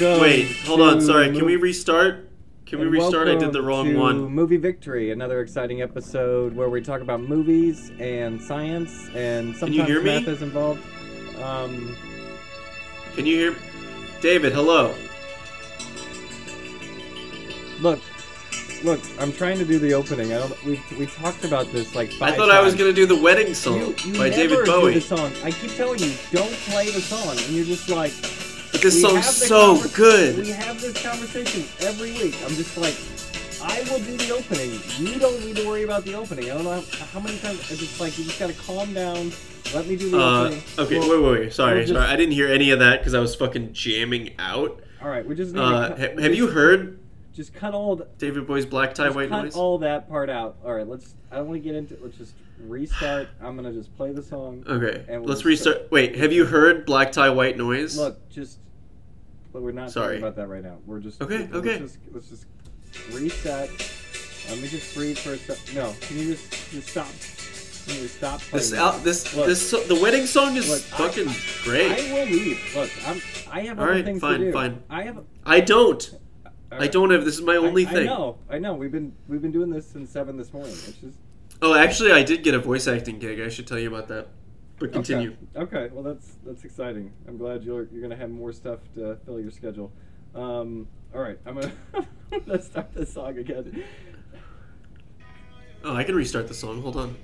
Wait, hold on. Sorry, can we restart? Can we restart? I did the wrong to one. Movie Victory, another exciting episode where we talk about movies and science, and sometimes you hear me? math is involved. Um, Can you hear? David, hello. look, look, I'm trying to do the opening. I don't. We we talked about this like I five thought I was gonna do the wedding song You, you by never David do Bowie. the song. I keep telling you, don't play the song, and you're just like. But this we song's so good. We have this conversation every week. I'm just like, I will do the opening. You don't need to worry about the opening. I don't know how, how many times. I just like you just gotta calm down. Let me do the Uh, opening. okay, We'll- wait, wait, wait. Sorry, we'll just- sorry. I didn't hear any of that because I was fucking jamming out. All right, we just need Uh, cut, have you heard just cut all the, David Bowie's Black Tie just White cut Noise? all that part out. All right, let's. I don't want to get into. Let's just restart. I'm gonna just play the song. Okay, And we'll let's just- restart. Wait, have you heard Black Tie White Noise? Look, just. But we're not Sorry. talking about that right now. We're just Okay, let's okay. Just, let's just reset. Let me just breathe for a sec. No, can you just just stop? Can you stop? this out this Look, this so- the wedding song is Look, I- fucking great. I will leave. Look, I'm. I have All other right, things fine, to do. fine. I have. I don't. I don't have. This is my only I, thing. I know. I know. We've been we've been doing this since seven this morning. It's just Oh, actually, I did get a voice acting gig. I should tell you about that. But continue. Okay. okay. Well, that's that's exciting. I'm glad you're you're gonna have more stuff to fill your schedule. Um. All right. I'm gonna let's start this song again. Oh, I can restart the song. Hold on.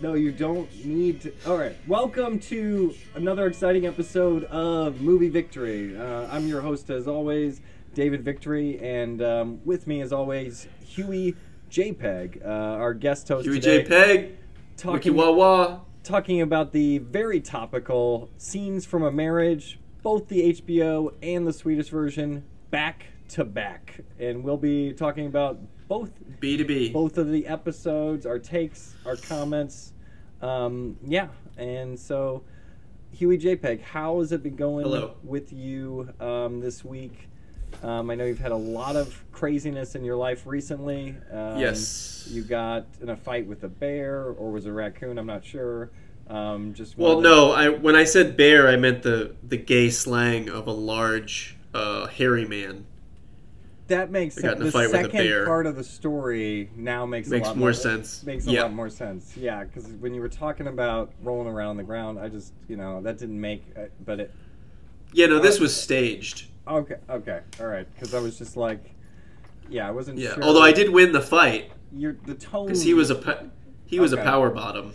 No, you don't need to. All right. Welcome to another exciting episode of Movie Victory. Uh, I'm your host, as always, David Victory, and um, with me, as always, Huey JPEG, uh, our guest host Huey today, J. Peg. Wiki talking Wah Wah. Talking about the very topical scenes from a marriage, both the HBO and the Swedish version, back to back, and we'll be talking about both B to B. both of the episodes, our takes, our comments. Um, yeah, and so Huey JPEG, how has it been going Hello. with you um, this week? Um, I know you've had a lot of craziness in your life recently. Um, Yes. You got in a fight with a bear, or was it a raccoon? I'm not sure. Um, just Well, no. I when I said bear, I meant the the gay slang of a large, uh, hairy man. That makes sense. The fight with a second part of the story now makes Makes a lot more sense. Makes a Yeah. lot more sense. Yeah, because when you were talking about rolling around on the ground, I just you know that didn't make. uh, But it Yeah, no, this Uh, was staged. Okay, okay, all right. Because I was just like, yeah, I wasn't Yeah, sure. although I did win the fight You're the tone. because he was a he was Okay. a power bottom.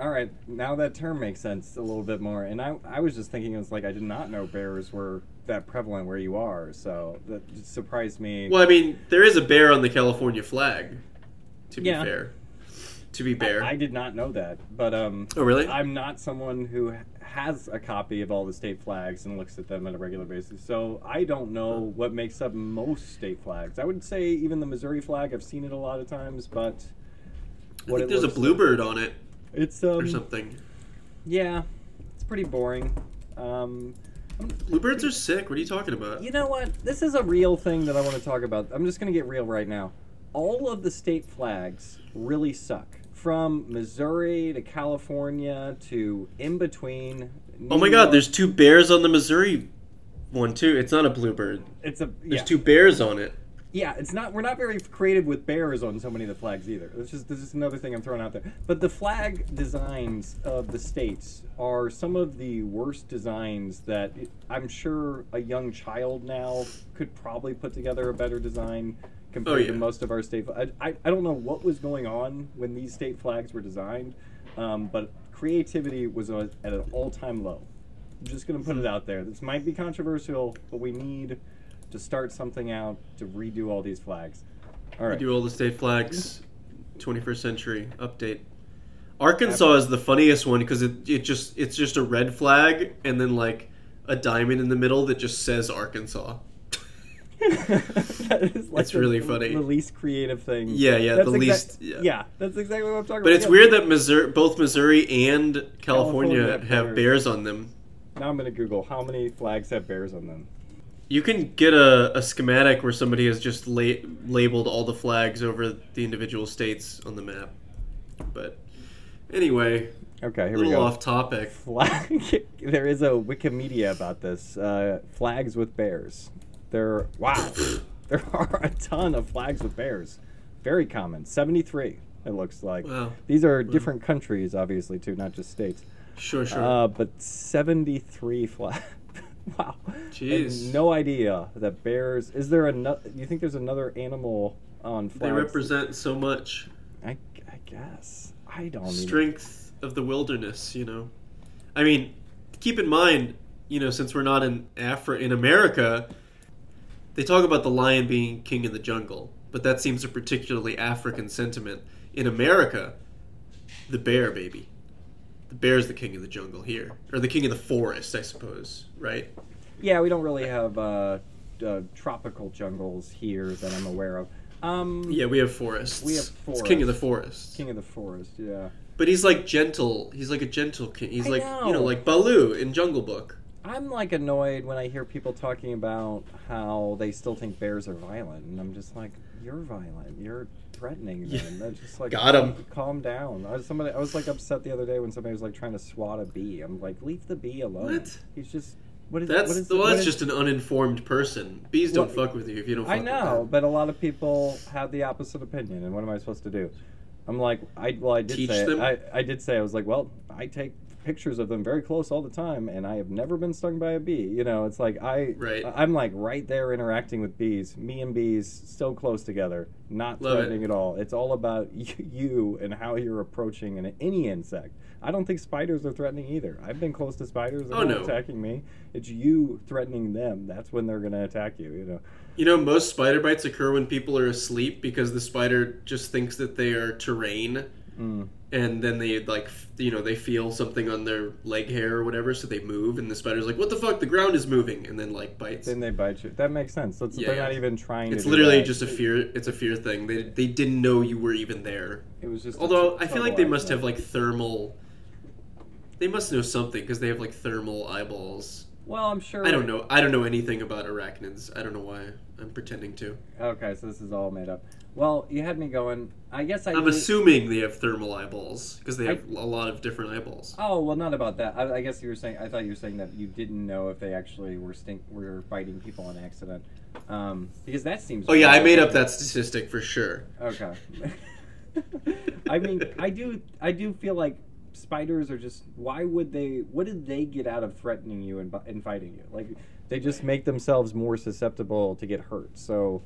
All right, now that term makes sense a little bit more. And I I was just thinking it was like I did not know bears were that prevalent where you are. So that surprised me. Well, I mean, there is a bear on the California flag. To be Yeah. fair, to be fair. I, I did not know that, but um. oh, really? I'm not someone who has a copy of all the state flags and looks at them on a regular basis. So I don't know what makes up most state flags. I would say even the Missouri flag, I've seen it a lot of times, but I think there's a bluebird on it like- It's or um something. yeah, it's pretty boring. Um, Bluebirds are sick. What are you talking about? you know what? This is a real thing that I want to talk about. I'm just going to get real right now. All of the state flags really suck. From Missouri to California to in between. Oh my God! York. There's two bears on the Missouri one too. It's not a bluebird. it's a There's yeah. two bears on it. Yeah, it's not. We're not very creative with bears on so many of the flags either. It's just this is another thing I'm throwing out there. But the flag designs of the states are some of the worst designs that I'm sure a young child now could probably put together a better design compared Oh, yeah. to most of our state. I, I I don't know what was going on when these state flags were designed, um, but creativity was a- at an all-time low. I'm just going to put it out there. This might be controversial, but we need to start something out to redo all these flags. All right. We right. do all the state flags. 21st century update. Arkansas is the funniest one because it, it just it's just a red flag and then like a diamond in the middle that just says Arkansas. that is like It's the- really funny. The least creative thing. Yeah, yeah, That's the exact- least- yeah. that's exactly what I'm talking But about. But it's Yeah. weird that Missouri, both Missouri and California, California have have bears. bears on them. Now I'm gonna Google how many flags have bears on them. You can get a, a schematic where somebody has just la- labeled all the flags over the individual states on the map. But anyway, Okay, here a we little go. off topic. Flag. there is a Wikimedia about this. Uh, flags with bears. There. Wow. there are a ton of flags with bears. Very common. Seventy-three. It looks like. Wow. These are different countries, obviously, too, not just states. Sure, sure. Uh, but seventy-three flags. wow. Jeez. no idea that bears. Is there another? You think there's another animal on flags? they represent so much I, I guess. I don't. even- strength of the wilderness. You know, I mean, keep in mind, you know, since we're not in Afri- in America, they talk about the lion being king in the jungle, but that seems a particularly African sentiment. In America, the bear, baby. The bear's the king of the jungle here, or the king of the forest, I suppose. Right? Yeah, we don't really have uh, uh, tropical jungles here that I'm aware of. Um, Yeah, we have forests. We have It's king of the forest. King of the Forest, yeah. But he's like gentle. He's like a gentle king. He's I like you know, know. like Baloo in Jungle Book. I'm like annoyed when I hear people talking about how they still think bears are violent, and I'm just like, you're violent. You're threatening Yeah. them. That's just like Got 'em. Calm down. I was somebody. I was like upset the other day when somebody was like trying to swat a bee. I'm like, leave the bee alone. What? He's just. What is That's what is well, that's just an uninformed person. Bees don't fuck with you if you don't. Fuck I know, but a lot of people have the opposite opinion, and what am I supposed to do? I'm like, I well, I did Teach say, them? I, I did say, I was like, well, I take pictures of them very close all the time, and I have never been stung by a bee. You know, it's like I, Right. I'm like right there interacting with bees. Me and bees so close together, not Love it. threatening at all. It's all about you and how you're approaching an, any insect. I don't think spiders are threatening either. I've been close to spiders. They're Oh, no. attacking me. It's you threatening them. That's when they're going to attack you. You know. You know, most spider bites occur when people are asleep because the spider just thinks that they are terrain, Mm. And then they like, you know, they feel something on their leg hair or whatever, so they move, and the spider's like, "What the fuck? The ground is moving," and then like bites. Then they bite you. That makes sense. It's, Yeah, they're yeah. not even trying. It's to do literally just a fear. It's a fear thing. They they didn't know you were even there. It was just. Although I feel like they must have like thermal. They must know something because they have like thermal eyeballs. Well, I'm sure. I don't know. I don't know anything about arachnids. I don't know why I'm pretending to. Okay, so this is all made up. Well, you had me going. I guess I. I'm assuming they have thermal eyeballs because they have a lot of different eyeballs. Oh well, not about that. I, I guess you were saying. I thought you were saying that you didn't know if they actually were stink were biting people on accident. Um, because that seems. Oh yeah, I made up that statistic for sure. Okay. I mean, I do. I do feel like spiders are just. Why would they? What did they get out of threatening you and, and fighting you? Like, they just make themselves more susceptible to get hurt. So,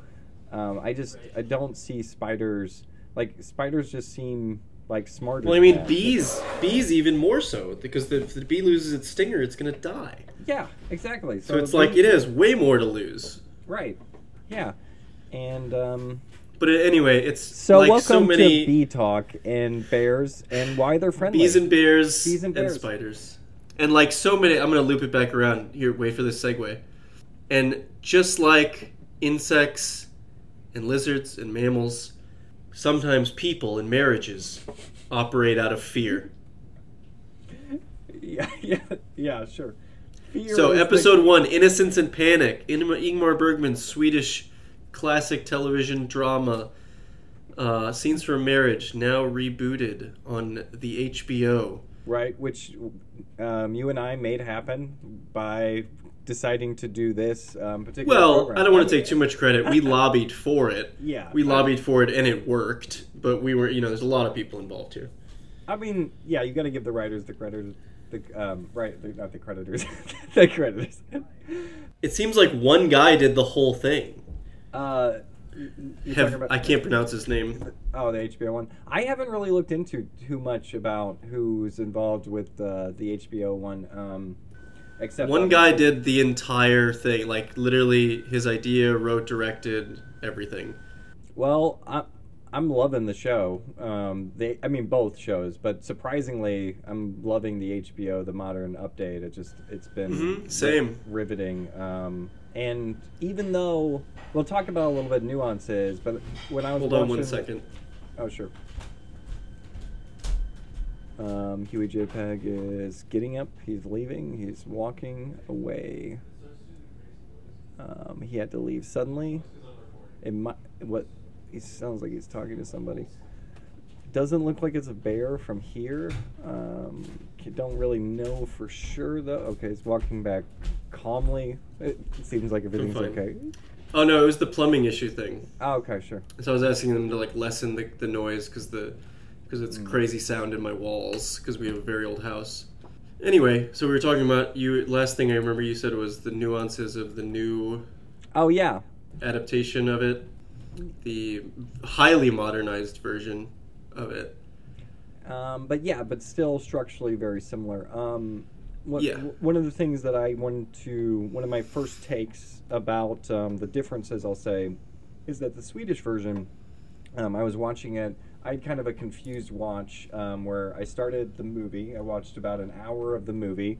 um, I just I don't see spiders. Like spiders just seem like smarter. Well, I mean, bees, bees even more so because the, if the bee loses its stinger, it's gonna die. Yeah, exactly. So it's like it has way more to lose. Right. Yeah. And um, But anyway, it's so like welcome so many to bee talk and bears and why they're friendly. bees and bears, Bees and bears. and spiders, and like so many. I'm gonna loop it back around here. Wait for this segue. And just like insects and lizards and mammals, sometimes people in marriages operate out of fear. yeah, yeah, yeah, sure. Fear So, is the- episode one, Innocence and Panic, Ingmar Ingmar Bergman's Swedish classic television drama, uh, Scenes from Marriage, now rebooted on the HBO. right, which um, you and I made happen by deciding to do this um, particular. Well, program. I don't want to take too much credit. We lobbied for it. Yeah, We lobbied for it and it worked, but we were, you know, there's a lot of people involved here. I mean, yeah, you got to give the writers the credit. The um, right, the, not the creditors, the creditors. It seems like one guy did the whole thing. Uh, Have, about- I can't pronounce his name. Oh, the HBO one. I haven't really looked into too much about who's involved with uh, the HBO one, um, except One guy did the entire thing, like literally his idea, wrote, directed, everything. Well, I, I'm loving the show. Um, they, I mean, both shows, but surprisingly, I'm loving the HBO, the modern update. It just, it's been Mhm, same. riveting. Um, and even though we'll talk about a little bit nuances, but when I was Hold on one watching- second. Oh, sure. Um, Huey JPEG is getting up. He's leaving. He's walking away. Um, he had to leave suddenly. It might, what he sounds like he's talking to somebody. doesn't look like it's a bear from here. Um, don't really know for sure though. Okay, he's walking back calmly. It seems like everything's okay. Oh no, it was the plumbing issue thing. Oh, okay, sure. So I was asking them to like lessen the, the noise because the because it's Mm. crazy sound in my walls because we have a very old house. Anyway, so we were talking about you. Last thing I remember you said was the nuances of the new Oh yeah, adaptation of it, the highly modernized version of it. Um, but yeah, but still structurally very similar. Um, what, Yeah. w- One of the things that I wanted to, one of my first takes about um, the differences, I'll say, is that the Swedish version, um, I was watching it. I had kind of a confused watch um, where I started the movie. I watched about an hour of the movie,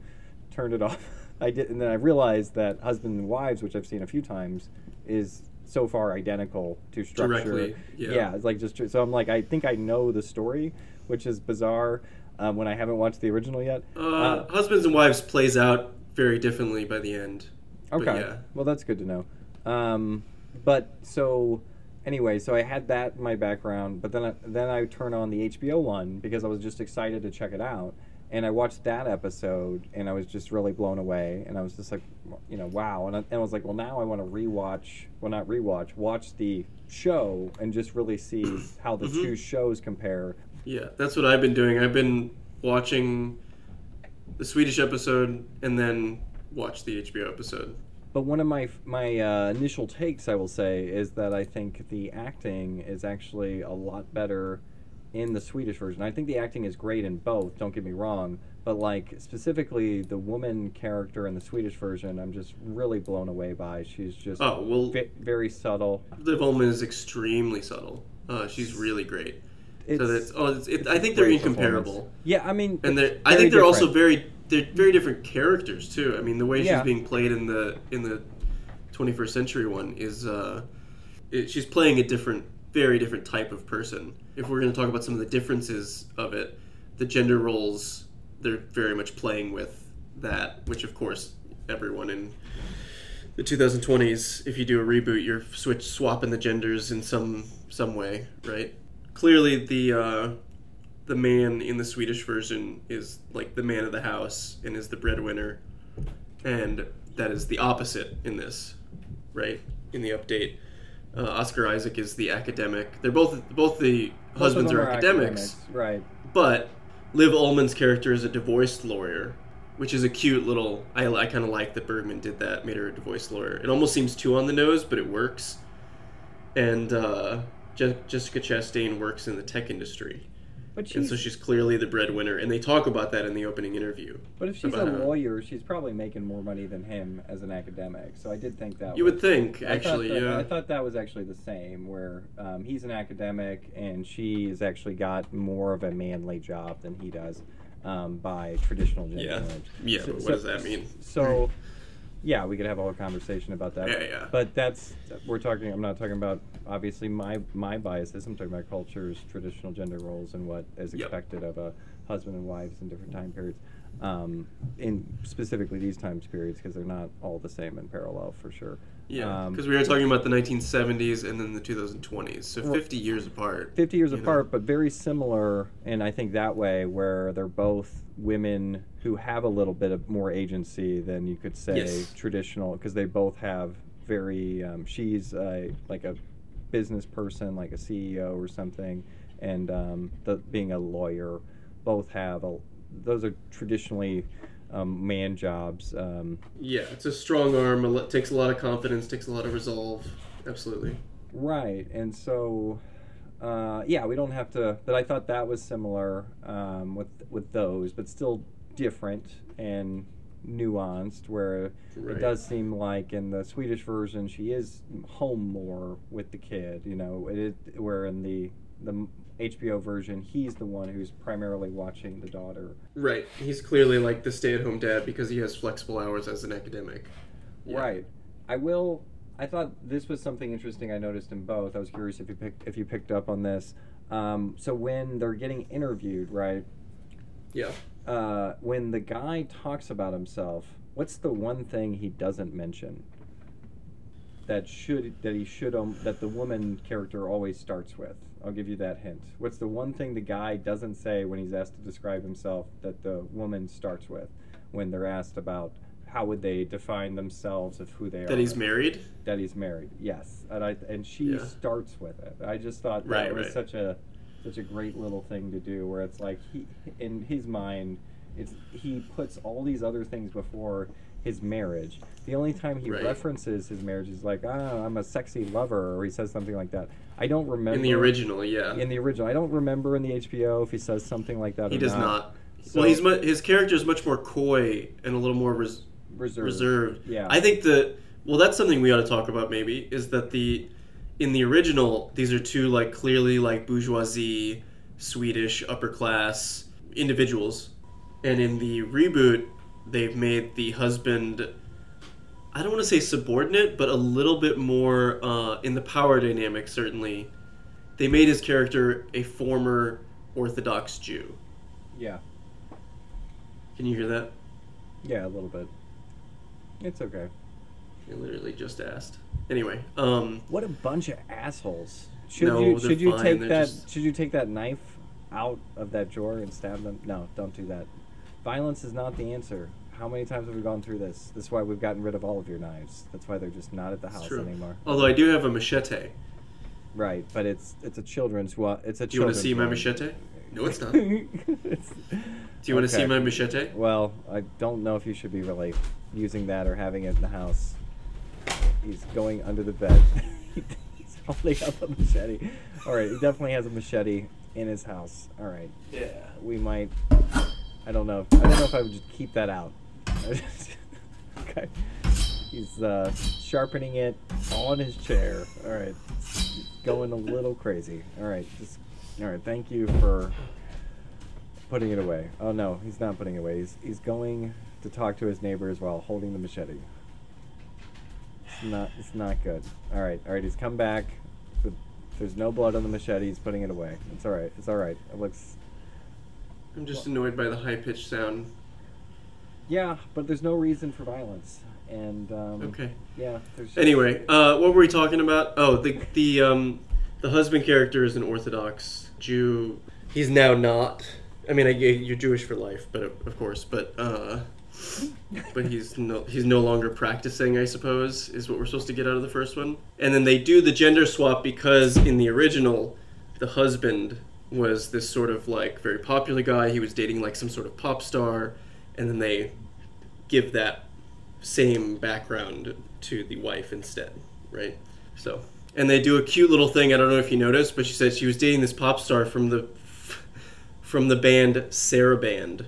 turned it off. I did, and then I realized that Husband and Wives, which I've seen a few times, is so far identical to structure. Directly, yeah. yeah, it's like just so I'm like I think I know the story, which is bizarre um, when I haven't watched the original yet. Uh, Husbands and Wives plays out very differently by the end. But okay, yeah. well that's good to know. Um, but so anyway, so I had that in my background, but then I, then I turn on the HBO one because I was just excited to check it out. And I watched that episode, and I was just really blown away. And I was just like, you know, wow. And I, and I was like, well, now I want to rewatch. Well, not rewatch. Watch the show and just really see how the Mhm. two shows compare. Yeah, that's what I've been doing. I've been watching the Swedish episode and then watch the HBO episode. But one of my my uh, initial takes, I will say, is that I think the acting is actually a lot better in the Swedish version. I think the acting is great in both. Don't get me wrong, but like specifically the woman character in the Swedish version, I'm just really blown away by. She's just Oh well, ve- very subtle. The woman is extremely subtle. Uh, she's really great. It's, so that's oh, it's, it, it's I think they're incomparable, yeah, I mean, and they're I think they're also very they're very different characters too. I mean, the way Yeah. she's being played in the in the 21st century one is uh, it, she's playing a different, very different type of person. If we're going to talk about some of the differences of it, the gender roles they're very much playing with that, which of course everyone in the 2020s, if you do a reboot, you're switch swapping the genders in some some way, right? Clearly, the uh, the man in the Swedish version is like the man of the house and is the breadwinner, and that is the opposite in this, right? In the update, uh, Oscar Isaac is the academic. They're both both the Both husbands them are academics, right? but Liv Ullmann's character is a divorced lawyer, which is a cute little. I, I kind of like that Bergman did that, made her a divorced lawyer. It almost seems too on the nose, but it works. And uh, Je- Jessica Chastain works in the tech industry, But and so she's clearly the breadwinner. And they talk about that in the opening interview. But if she's a how- lawyer, she's probably making more money than him as an academic. So I did think that You was, would think, I actually, that- yeah. I thought that was actually the same, where um, he's an academic and she's actually got more of a manly job than he does um, by traditional gender Yeah. Yeah, So- but what so- does that mean? So, yeah, we could have a whole conversation about that. Yeah, yeah. But that's we're talking. I'm not talking about obviously my my biases. I'm talking about cultures, traditional gender roles, and what is Yep. expected of a husband and wives in different time periods. Um, in specifically these times periods because they're not all the same in parallel for sure. Yeah, Um, because we were talking about the 1970s and then the 2020s, so Well, 50 years apart. 50 years you know? apart, but very similar, and I think that way, where they're both women who have a little bit of more agency than you could say Yes. traditional, because they both have very. Um, she's uh, like a business person, like a CEO or something, and um, the, being a lawyer, both have a. Those are traditionally um, man jobs. Um, Yeah, it's a strong arm. lo- Takes a lot of confidence. Takes a lot of resolve. Absolutely. Right, and so, uh, yeah, we don't have to. But I thought that was similar um, with with those, but still different and nuanced. Where Right. it does seem like in the Swedish version, she is home more with the kid. You know, it where in the the HBO version, he's the one who's primarily watching the daughter. Right. He's clearly like the stay-at-home dad because he has flexible hours as an academic. Yeah. Right. I will. I thought this was something interesting I noticed in both. I was curious if you picked if you picked up on this. Um, so when they're getting interviewed, right? Yeah. Uh, when the guy talks about himself, what's the one thing he doesn't mention? That should that he should um, that the woman character always starts with I'll give you that hint. What's the one thing the guy doesn't say when he's asked to describe himself that the woman starts with when they're asked about how would they define themselves of who they are? That he's married. That he's married. Yes, and I and she Yeah. starts with it. I just thought that Right, was right. such a such a great little thing to do, where it's like he in his mind, it's he puts all these other things before his marriage. The only time he Right. references his marriage is like, ah, I'm a sexy lover, or he says something like that. I don't remember In the original, yeah. In the original, I don't remember in the HBO if he says something like that. he does not. So- well, he's mu- his character is much more coy and a little more res- reserved. reserved. Yeah. I think that well, that's something we ought to talk about. Maybe is that the in the original these are two like clearly like bourgeoisie, Swedish upper class individuals, and in the reboot they've made the husband. I don't want to say subordinate, but a little bit more uh, in the power dynamic. Certainly, they made his character a former Orthodox Jew. yeah, Can you hear that? yeah, a little bit. It's okay. I literally just asked. Anyway, um, What a bunch of assholes! Should No, you should you fine, take they're that just- should you take that knife out of that drawer and stab them? No, don't do that. Violence is not the answer. How many times have we gone through this? This is why we've gotten rid of all of your knives. That's why they're just not at the house true. anymore. Although I do have a machete. Right, but it's it's a children's one. It's a Do you want to see my machete? No, it's not. Do you want to see my machete? Well, I don't know if you should be really using that or having it in the house. He's going under the bed. He's holding up a machete. All right, he definitely has a machete in his house. All right, Yeah. we might. I don't know. I don't know if I would just keep that out. okay. He's uh, sharpening it on his chair. All right, He's going a little crazy. All right, just all right. Thank you for putting it away. Oh no, he's not putting it away. He's he's going to talk to his neighbors while holding the machete. It's not it's not good. All right, all right. He's come back. There's no blood on the machete. He's putting it away. It's all right. It's all right. It looks I'm just annoyed by the high pitched sound. Yeah, but there's no reason for violence. And um, Okay. yeah, there's Anyway, uh, what were we talking about? Oh, the the um, the husband character is an Orthodox Jew. He's now not. I mean, I, you're Jewish for life, but of course, but uh, but he's no he's no longer practicing. I suppose is what we're supposed to get out of the first one. And then they do the gender swap because in the original, the husband was this sort of like very popular guy. He was dating like some sort of pop star, and then they give that same background to the wife instead, right? So, and they do a cute little thing. I don't know if you noticed, but she said she was dating this pop star from the from the band Saraband.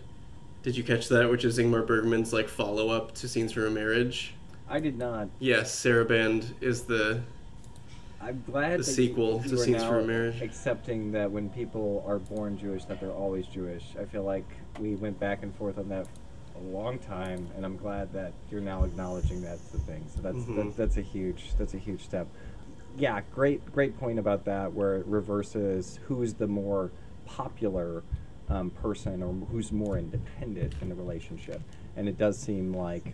Did you catch that? Which is Ingmar Bergman's like follow up to Scenes from a Marriage. I did not. Yes, Saraband is the I'm glad The that sequel you, to Scenes now from a Marriage. accepting that when people are born Jewish, that they're always Jewish. I feel like we went back and forth on that a long time, and I'm glad that you're now acknowledging that's the thing. So that's Mhm. that, that's a huge that's a huge step. Yeah, great great point about that, where it reverses who's the more popular um, person or who's more independent in the relationship, and it does seem like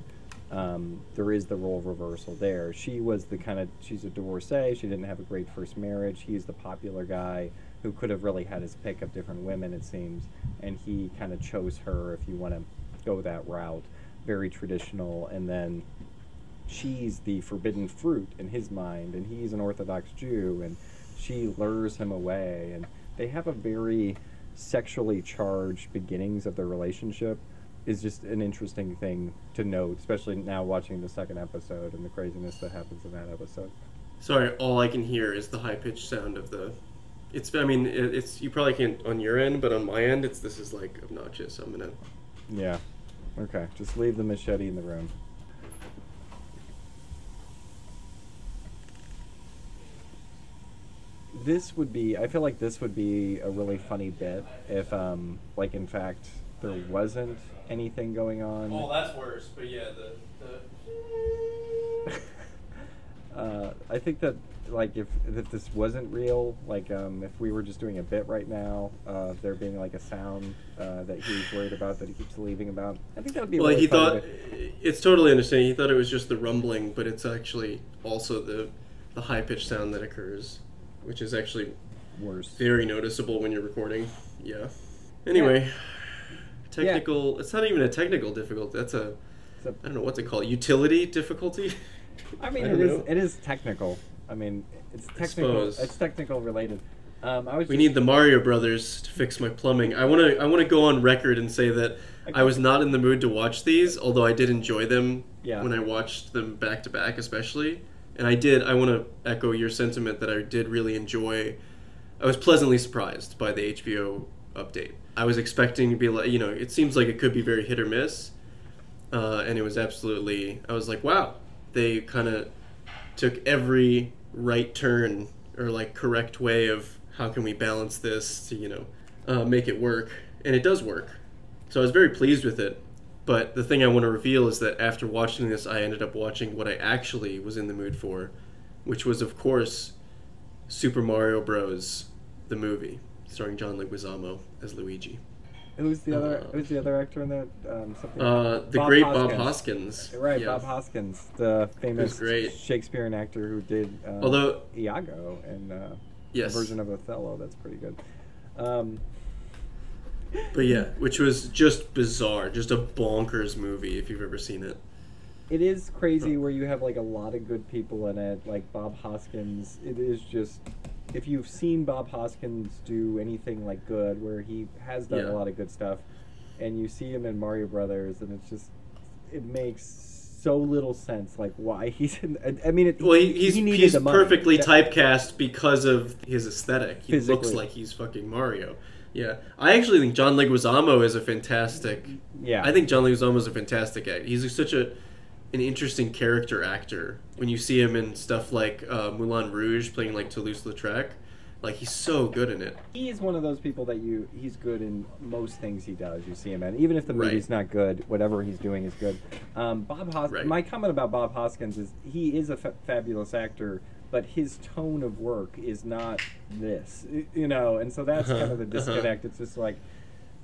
um, there is the role reversal there. She was the kind of she's a divorcee. She didn't have a great first marriage. He's the popular guy who could have really had his pick of different women, it seems, and he kind of chose her. If you want to go that route, very traditional, and then she's the forbidden fruit in his mind, and he's an Orthodox Jew, and she lures him away, and they have a very sexually charged beginnings of their relationship is just an interesting thing to note, especially now watching the second episode and the craziness that happens in that episode. Sorry, all I can hear is the high pitched sound of the. It's. I mean, it's. You probably can't on your end, but on my end, it's. This is like obnoxious. I'm gonna. Yeah. Okay. Just leave the machete in the room. This would be. I feel like this would be a really funny bit if, um, like, in fact, there wasn't anything going on. Oh, that's worse. But yeah, the. the... uh, I think that like if if this wasn't real, like um, if we were just doing a bit right now, uh, there being like a sound uh, that he's worried about that he keeps leaving about, I think that would be. a Well, really he funny thought bit. it's totally understanding. He thought it was just the rumbling, but it's actually also the the high pitched sound that occurs, which is actually worse. very noticeable when you're recording. Yeah. Anyway, technical. It's not even a technical difficulty. That's a It's a- I don't know what to call it. Utility difficulty. I mean, I it don't is it is technical. I mean, it's technical. It's technical related. Um, I was. We just- need the Mario Brothers to fix my plumbing. I want to. I want to go on record and say that I was not in the mood to watch these, although I did enjoy them Yeah. when I watched them back to back, especially. And I did. I want to echo your sentiment that I did really enjoy. I was pleasantly surprised by the HBO update. I was expecting to be like, you know, it seems like it could be very hit or miss, uh, and it was absolutely. I was like, wow, they kind of took every right turn or like correct way of how can we balance this to you know uh, make it work, and it does work. So I was very pleased with it. But the thing I want to reveal is that after watching this, I ended up watching what I actually was in the mood for, which was, of course, Super Mario Bros. the movie, starring John Leguizamo as Luigi. Who's the other? Uh, Who's the other actor in that? Um, something. Uh, the Bob great Hoskins. Bob Hoskins. Right, Yeah. Bob Hoskins, the famous great. Shakespearean actor who did uh, Although- Iago and uh, Yes. a version of Othello. That's pretty good. Um, But yeah, which was just bizarre, just a bonkers movie if you've ever seen it. it is crazy where you have like a lot of good people in it, like Bob Hoskins. It is just if you've seen Bob Hoskins do anything like good, where he has done Yeah. a lot of good stuff, and you see him in Mario Brothers, and it's just it makes so little sense, like why he's in. I- mean, it, Well, he, he's, he he's perfectly typecast because of his aesthetic. He looks like he's fucking Mario. Yeah, I actually think John Leguizamo is a fantastic. Yeah, I think John Leguizamo is a fantastic actor. He's such a an interesting character actor. When you see him in stuff like uh, Moulin Rouge, playing like Toulouse-Lautrec, like he's so good in it. he is one of those people that you he's good in most things he does. You see him in, even if the Right. movie's not good, whatever he's doing is good. Um, Bob Hos- Right. My comment about Bob Hoskins is he is a fa- fabulous actor, but his tone of work is not this, you know, and so that's kind of the Uh-huh, uh-huh. disconnect. It's just like,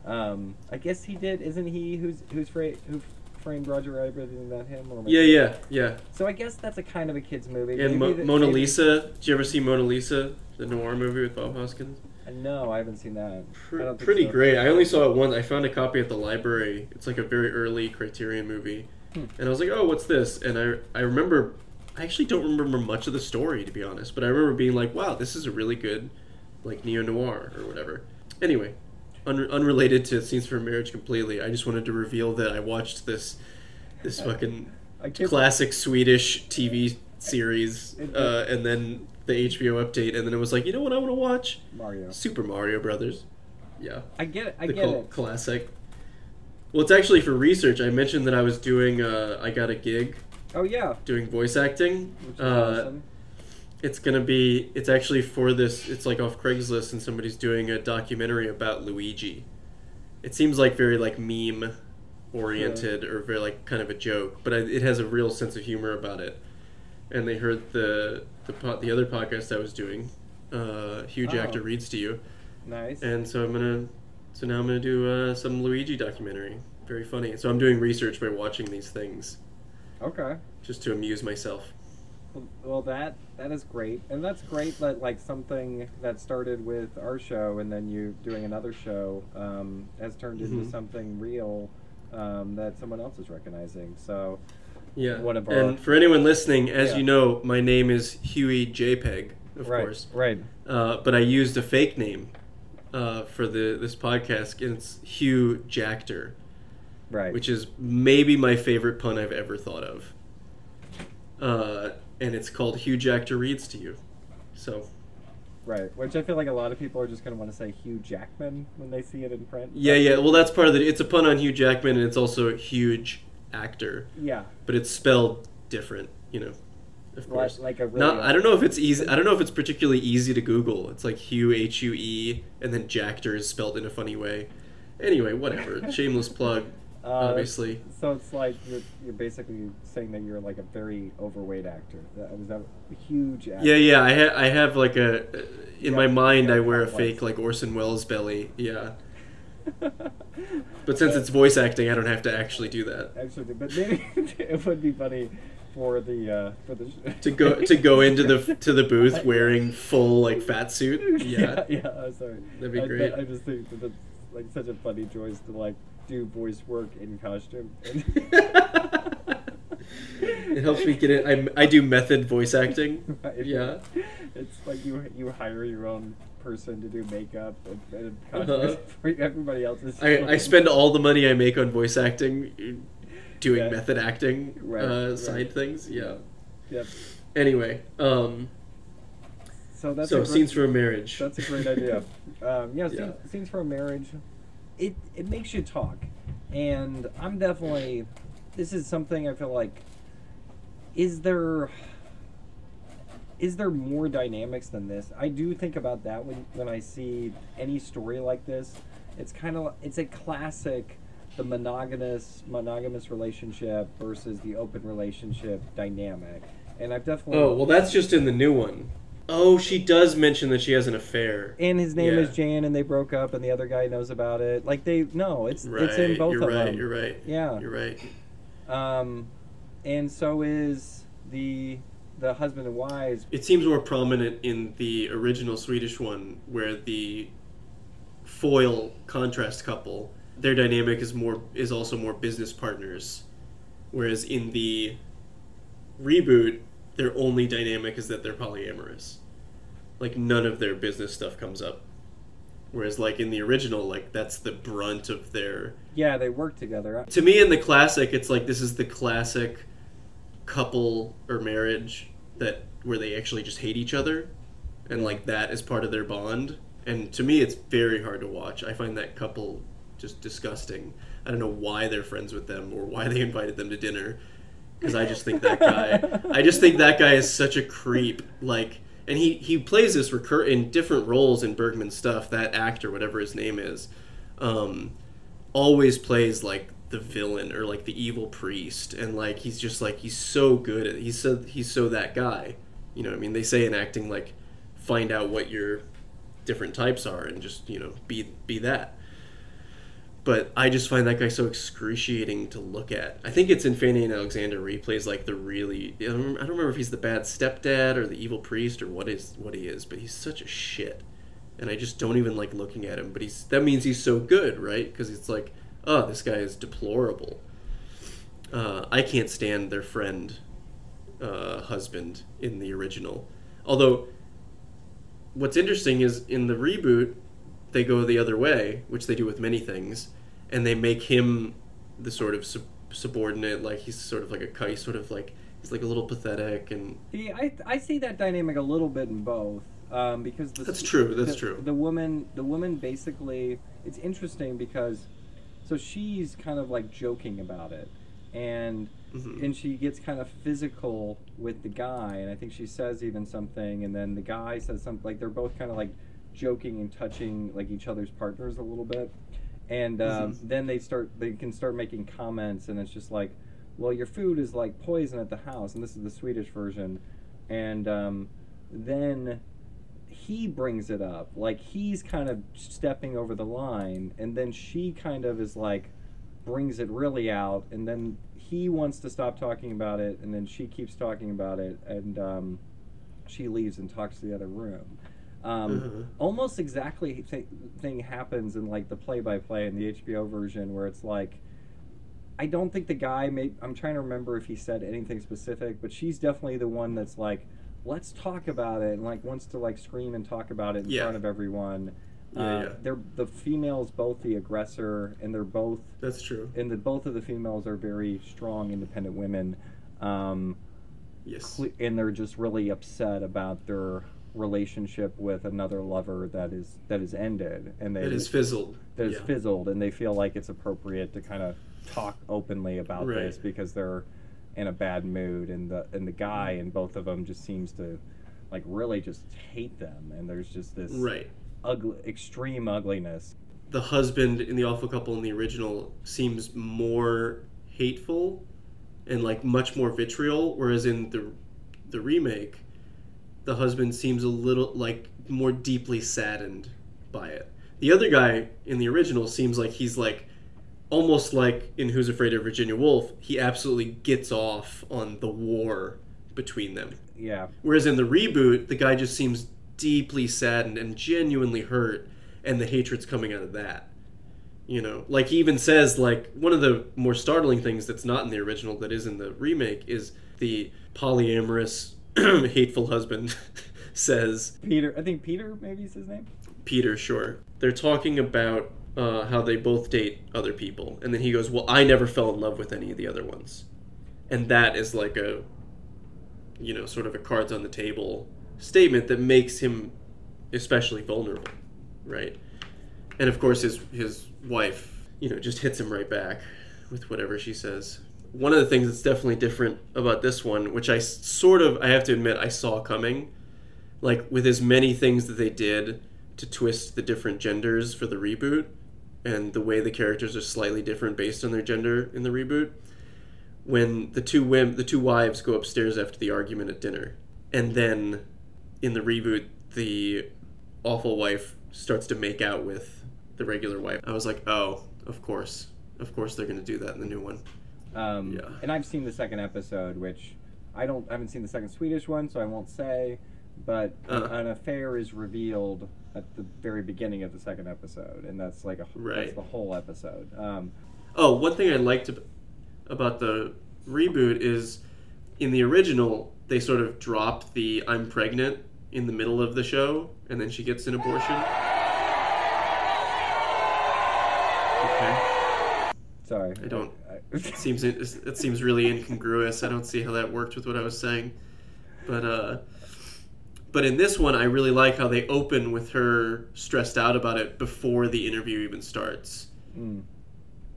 um, I guess he did, isn't he? Who's who's fra- who framed Roger Rabbit? Isn't that him? Or Yeah, yeah, yeah. So I guess that's a kind of a kids movie. And Mo- the- Mona Lisa. Did you ever see Mona Lisa, the noir movie with Bob Hoskins? No, I haven't seen that. Pr- pretty so. great. I only saw it once. I found a copy at the library. It's like a very early Criterion movie, Hmm. and I was like, "Oh, what's this?" And I I remember. I actually don't remember much of the story to be honest, but I remember being like, "Wow, this is a really good, like neo noir or whatever." Anyway, un- unrelated to Scenes from Marriage completely. I just wanted to reveal that I watched this this fucking classic Swedish TV series, uh, and then the HBO update, and then it was like, you know what I want to watch? Mario. Super Mario Brothers. Yeah, I get it. I the get cult it. classic. Well, it's actually for research. I mentioned that I was doing. Uh, I got a gig Oh yeah. doing voice acting. Which is Uh, awesome. It's gonna be. It's actually for this. It's like off Craigslist, and somebody's doing a documentary about Luigi. It seems like very like meme oriented or very like kind of a joke, but I, it has a real sense of humor about it. And they heard the the po- the other podcast I was doing. Uh, huge Oh. actor reads to you. Nice. and so I'm gonna so now I'm gonna do uh, some Luigi documentary. Very funny. So I'm doing research by watching these things okay. just to amuse myself. Well, that that is great, and that's great that like something that started with our show, and then you doing another show um, has turned into Mhm. something real um, that someone else is recognizing. So Yeah. One of our- and for anyone listening, as Yeah. you know, my name is Huey JPEG, of right, course. right. Uh, but I used a fake name uh, for the this podcast, and it's Hugh Jackter, Right. which is maybe my favorite pun I've ever thought of. Uh, and it's called Hugh Jackter reads to you. So right. Which I feel like a lot of people are just going to want to say Hugh Jackman when they see it in print. Yeah, yeah. Well, that's part of it. It's a pun on Hugh Jackman, and it's also a huge actor, Yeah. but it's spelled different. You know, of course. like a really Not. I don't know if it's easy. I don't know if it's particularly easy to Google. It's like Hugh H U E, and then Jackter is spelled in a funny way. Anyway, whatever. Shameless plug. Uh, obviously. So it's like you're, you're basically saying that you're like a very overweight actor. That was that a huge actor. Yeah, yeah. I ha- I have like a. In Yeah, my mind, yeah, I wear a fake like Orson Welles belly. Yeah. But since it's voice acting, I don't have to actually do that. actually, but maybe it would be funny for the uh, for the to go to go into the to the booth wearing full like fat suit. yeah, Yeah. yeah. I'm sorry. That'd be I, great. I just think that that's like such a funny choice to like do voice work in costume. it helps me get it. I, I do method voice acting. Right. Yeah. It's like you you hire your own person to do makeup and, and Uh-huh. for everybody else's. I, I spend all the money I make on voice acting doing Yeah. method acting Right, uh, right. side things. Yeah. Yep. Anyway, um, So that's so great, scenes for a marriage. That's a great idea. Um, yeah, Yeah. Scenes, scenes for a marriage. It it makes you talk, and I'm definitely. This is something I feel like. Is there. Is there more dynamics than this? I do think about that when when I see any story like this. It's kind of it's a classic, the monogamous monogamous relationship versus the open relationship dynamic, and I've definitely. Oh well, that's just in the new one. Oh, she does mention that she has an affair. and his name Yeah. is Jan, and they broke up, and the other guy knows about it. Like they, no, it's Right, it's in both you're of right. them. You're right. Yeah. You're right. Um, and so is the the husband and wives. It seems more prominent in the original Swedish one, where the foil contrast couple, their dynamic is more is also more business partners, whereas in the reboot, their only dynamic is that they're polyamorous. Like none of their business stuff comes up. Whereas like in the original, like that's the brunt of their Yeah, they work together. to me in the classic it's like this is the classic couple or marriage that where they actually just hate each other and like that is part of their bond and to me it's very hard to watch i find that couple just disgusting i don't know why they're friends with them or why they invited them to dinner because i just think that guy i just think that guy is such a creep like and he he plays this recur in different roles in bergman stuff that actor whatever his name is um always plays like the villain or like the evil priest and like he's just like he's so good at he's so he's so that guy you know i mean? They say in acting like find out what your different types are and just you know be be that but i just find that guy so excruciating to look at i think it's in fanny and alexander he plays like the really i don't, I don't remember if he's the bad stepdad or the evil priest or what is what he is but he's such a shit and I just don't even like looking at him. But he's that means he's so good, right? Because it's like, oh, this guy is deplorable. Uh, I can't stand their friend uh, husband in the original. Although, what's interesting is in the reboot, they go the other way, which they do with many things, and they make him the sort of sub- subordinate, like he's sort of like a he's sort of like he's like a little pathetic and See, I I see that dynamic a little bit in both. Um, because the, That's true, that's the- true. The woman, the woman, basically, it's interesting because, so she's kind of like joking about it, and Mhm. and she gets kind of physical with the guy, and I think she says even something, and then the guy says something like they're both kind of like joking and touching like each other's partners a little bit, and um, Mhm. then they start they can start making comments, and it's just like, well, your food is like poison at the house, and this is the Swedish version, and um, then he brings it up like he's kind of stepping over the line and then she kind of is like brings it really out and then he wants to stop talking about it and then she keeps talking about it and um, she leaves and talks to the other room um, Uh-huh. almost exactly th- thing happens in like the play-by-play in the hbo version where it's like i don't think the guy made i'm trying to remember if he said anything specific but she's definitely the one that's like let's talk about it and like wants to like scream and talk about it in Yeah. front of everyone Yeah, uh, yeah. they're the females both the aggressor and they're both that's true. and the both of the females are very strong independent women um, Yes. cle- and they're just really upset about their relationship with another lover that is that is ended and they It is fizzled. that has Yeah. fizzled and they feel like it's appropriate to kind of talk openly about Right. this because they're in a bad mood and the and the guy and both of them just seems to like really just hate them and there's just this Right. ugly extreme ugliness The husband in the awful couple in the original seems more hateful and like much more vitriol, whereas in the the remake, the husband seems a little like more deeply saddened by it. The other guy in the original seems like he's like almost like in Who's Afraid of Virginia Woolf, he absolutely gets off on the war between them. Yeah. Whereas in the reboot, the guy just seems deeply saddened and genuinely hurt, and the hatred's coming out of that. You know, like he even says, like one of the more startling things that's not in the original that is in the remake is the polyamorous, hateful husband says, Peter, I think Peter maybe is his name. Peter, sure. They're talking about uh, how they both date other people, and then he goes, "Well, I never fell in love with any of the other ones," and that is like a, you know, sort of a cards on the table statement that makes him especially vulnerable, right? And of course, his his wife, you know, just hits him right back with whatever she says. One of the things that's definitely different about this one, which I sort of, I have to admit, I saw coming, like with as many things that they did to twist the different genders for the reboot and the way the characters are slightly different based on their gender in the reboot when the two women the two wives go upstairs after the argument at dinner and then in the reboot the awful wife starts to make out with the regular wife. I was like oh of course. Of course they're going to do that in the new one Um, Yeah. And I've seen the second episode, which I don't. I haven't seen the second Swedish one, so I won't say. But an- Uh. an affair is revealed at the very beginning of the second episode, and that's like a that's the whole episode. Um, Oh, one thing I liked about the reboot is in the original they sort of drop the "I'm pregnant" in the middle of the show, and then she gets an abortion. Okay, sorry, I don't- it seems it seems really incongruous. I don't see how that worked with what I was saying, but uh, but in this one, I really like how they open with her stressed out about it before the interview even starts. Mm.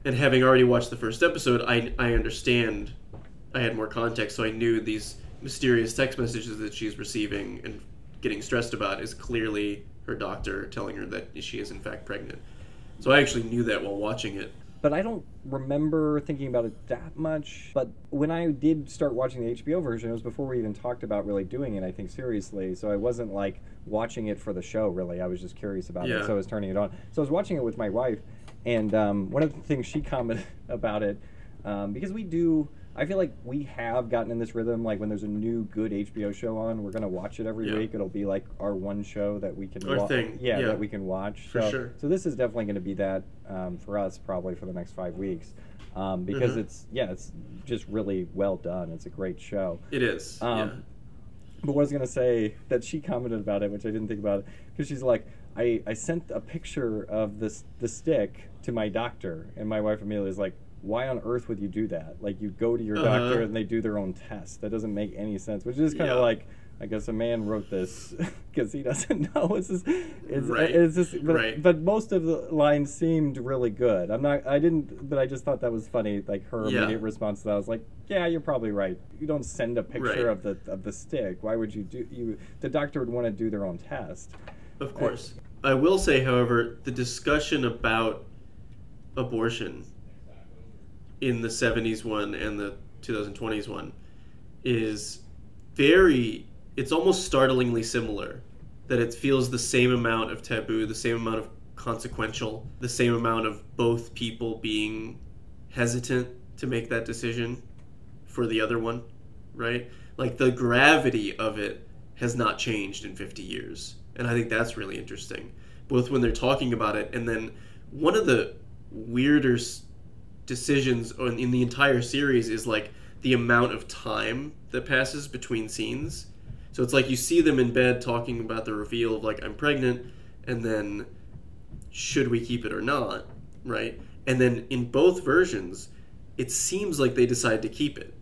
and having already watched the first episode, I I understand. I had more context, so I knew these mysterious text messages that she's receiving and getting stressed about is clearly her doctor telling her that she is in fact pregnant. So I actually knew that while watching it. But I don't remember thinking about it that much. But when I did start watching the HBO version, it was before we even talked about really doing it. I think seriously, so I wasn't like watching it for the show. Really, I was just curious about it, so I was turning it on. So I was watching it with my wife, and um, one of the things she commented about it um, because we do. I feel like we have gotten in this rhythm. Like when there's a new good HBO show on, we're gonna watch it every Yeah. week. It'll be like our one show that we can Our wa- thing, Yeah, yeah. that we can watch. For so, sure. So this is definitely going to be that um, for us, probably for the next five weeks, um, because Mhm. it's yeah, it's just really well done. It's a great show. It is. Um, yeah. But what I was gonna say that she commented about it, which I didn't think about, because she's like, I, I sent a picture of this the stick to my doctor, and my wife immediately is like, why on earth would you do that? Like you go to your Uh-huh. doctor and they do their own test. That doesn't make any sense. Which is kind of Yeah. like. I guess a man wrote this because he doesn't know. It's just, it's, Right. it's just, but, Right. but most of the lines seemed really good. I'm not, I didn't, but I just thought that was funny. Like her Yeah. immediate response to that I was like, "Yeah, you're probably right. You don't send a picture Right. of the of the stick. Why would you do you? The doctor would want to do their own test. Of course. I will say, however, the discussion about abortion in the 70s one and the 2020s one is very, it's almost startlingly similar. That it feels the same amount of taboo, the same amount of consequential, the same amount of both people being hesitant to make that decision for the other one, right? Like the gravity of it has not changed in 50 years. And I think that's really interesting, both when they're talking about it and then one of the weirder decisions on- in the entire series is like the amount of time that passes between scenes. So it's like you see them in bed talking about the reveal of like I'm pregnant and then should we keep it or not, right? And then in both versions, it seems like they decide to keep it.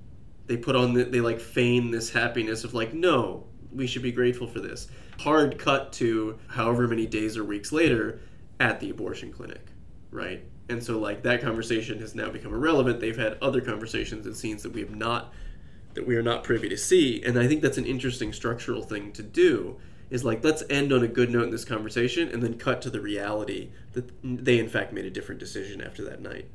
They put on the, they like feign this happiness of like no, we should be grateful for this. Hard cut to however many days or weeks later at the abortion clinic, right? And so like that conversation has now become irrelevant. They've had other conversations and scenes that we have not that we are not privy to see. And I think that's an interesting structural thing to do is like let's end on a good note in this conversation and then cut to the reality that they in fact made a different decision after that night.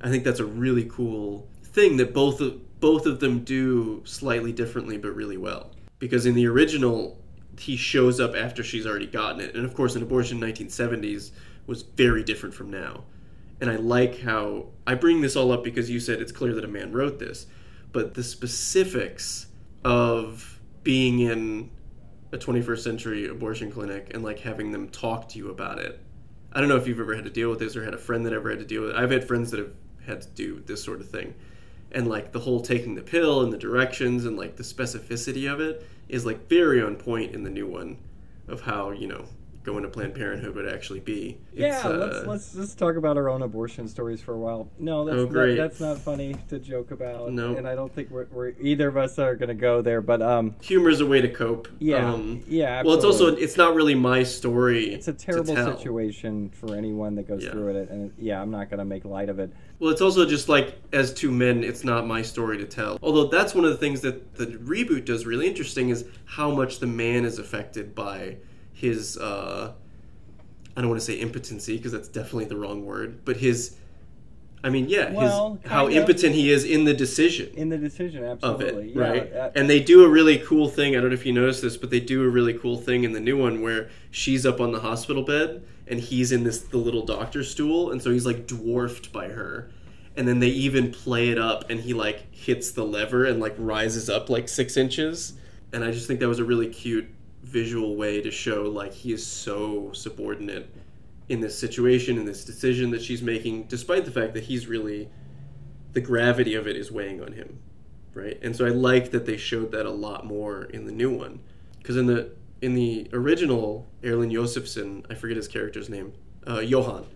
I think that's a really cool thing that both of, both of them do slightly differently but really well. Because in the original he shows up after she's already gotten it. And of course an abortion in 1970s was very different from now. And I like how I bring this all up because you said it's clear that a man wrote this, but the specifics of being in a 21st century abortion clinic and like having them talk to you about it. I don't know if you've ever had to deal with this or had a friend that ever had to deal with it. I've had friends that have had to do this sort of thing. And like the whole taking the pill and the directions and like the specificity of it is like very on point in the new one of how, you know, going to Planned Parenthood would actually be. Yeah, It's, let's uh, let's just talk about our own abortion stories for a while. No, that's Oh, not, great. that's not funny to joke about. No. and I don't think we're, we're either of us are going to go there. But um, is a way to cope. yeah, Um, yeah. well, it's also it's not really my story. it's a terrible situation for anyone that goes Yeah. through it, and yeah, I'm not going to make light of it. Well, it's also just like as two men, it's not my story to tell. Although that's one of the things that the reboot does really interesting is how much the man is affected by his. Uh, I don't want to say impotency because that's definitely the wrong word, but his. I mean, yeah, Well, his, how of. impotent he is in the decision In the decision, absolutely, it, yeah. right? and they do a really cool thing. I don't know if you noticed this, but they do a really cool thing in the new one where she's up on the hospital bed and he's in this the little doctor stool, and so he's like dwarfed by her. And then they even play it up, and he like hits the lever and like rises up like six inches. And I just think that was a really cute visual way to show like he is so subordinate in this situation in this decision that she's making, despite the fact that he's really the gravity of it is weighing on him, right? And so I like that they showed that a lot more in the new one, because in the in the original Erland Josephson, I forget his character's name, uh, Johan.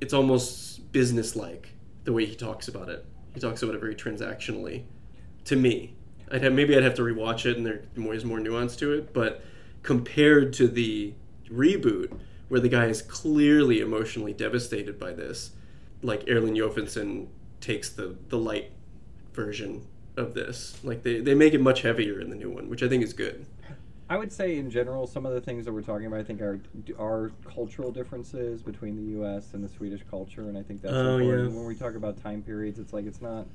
It's almost businesslike the way he talks about it. He talks about it very transactionally. To me, I'd have maybe I'd have to rewatch it, and there's more is more nuance to it. But compared to the reboot, where the guy is clearly emotionally devastated by this, like Erland Johansson takes the the light version of this. Like they, they make it much heavier in the new one, which I think is good. I would say in general, some of the things that we're talking about, I think are are cultural differences between the U.S. and the Swedish culture, and I think that's Oh, important. yeah. When we talk about time periods, it's like it's not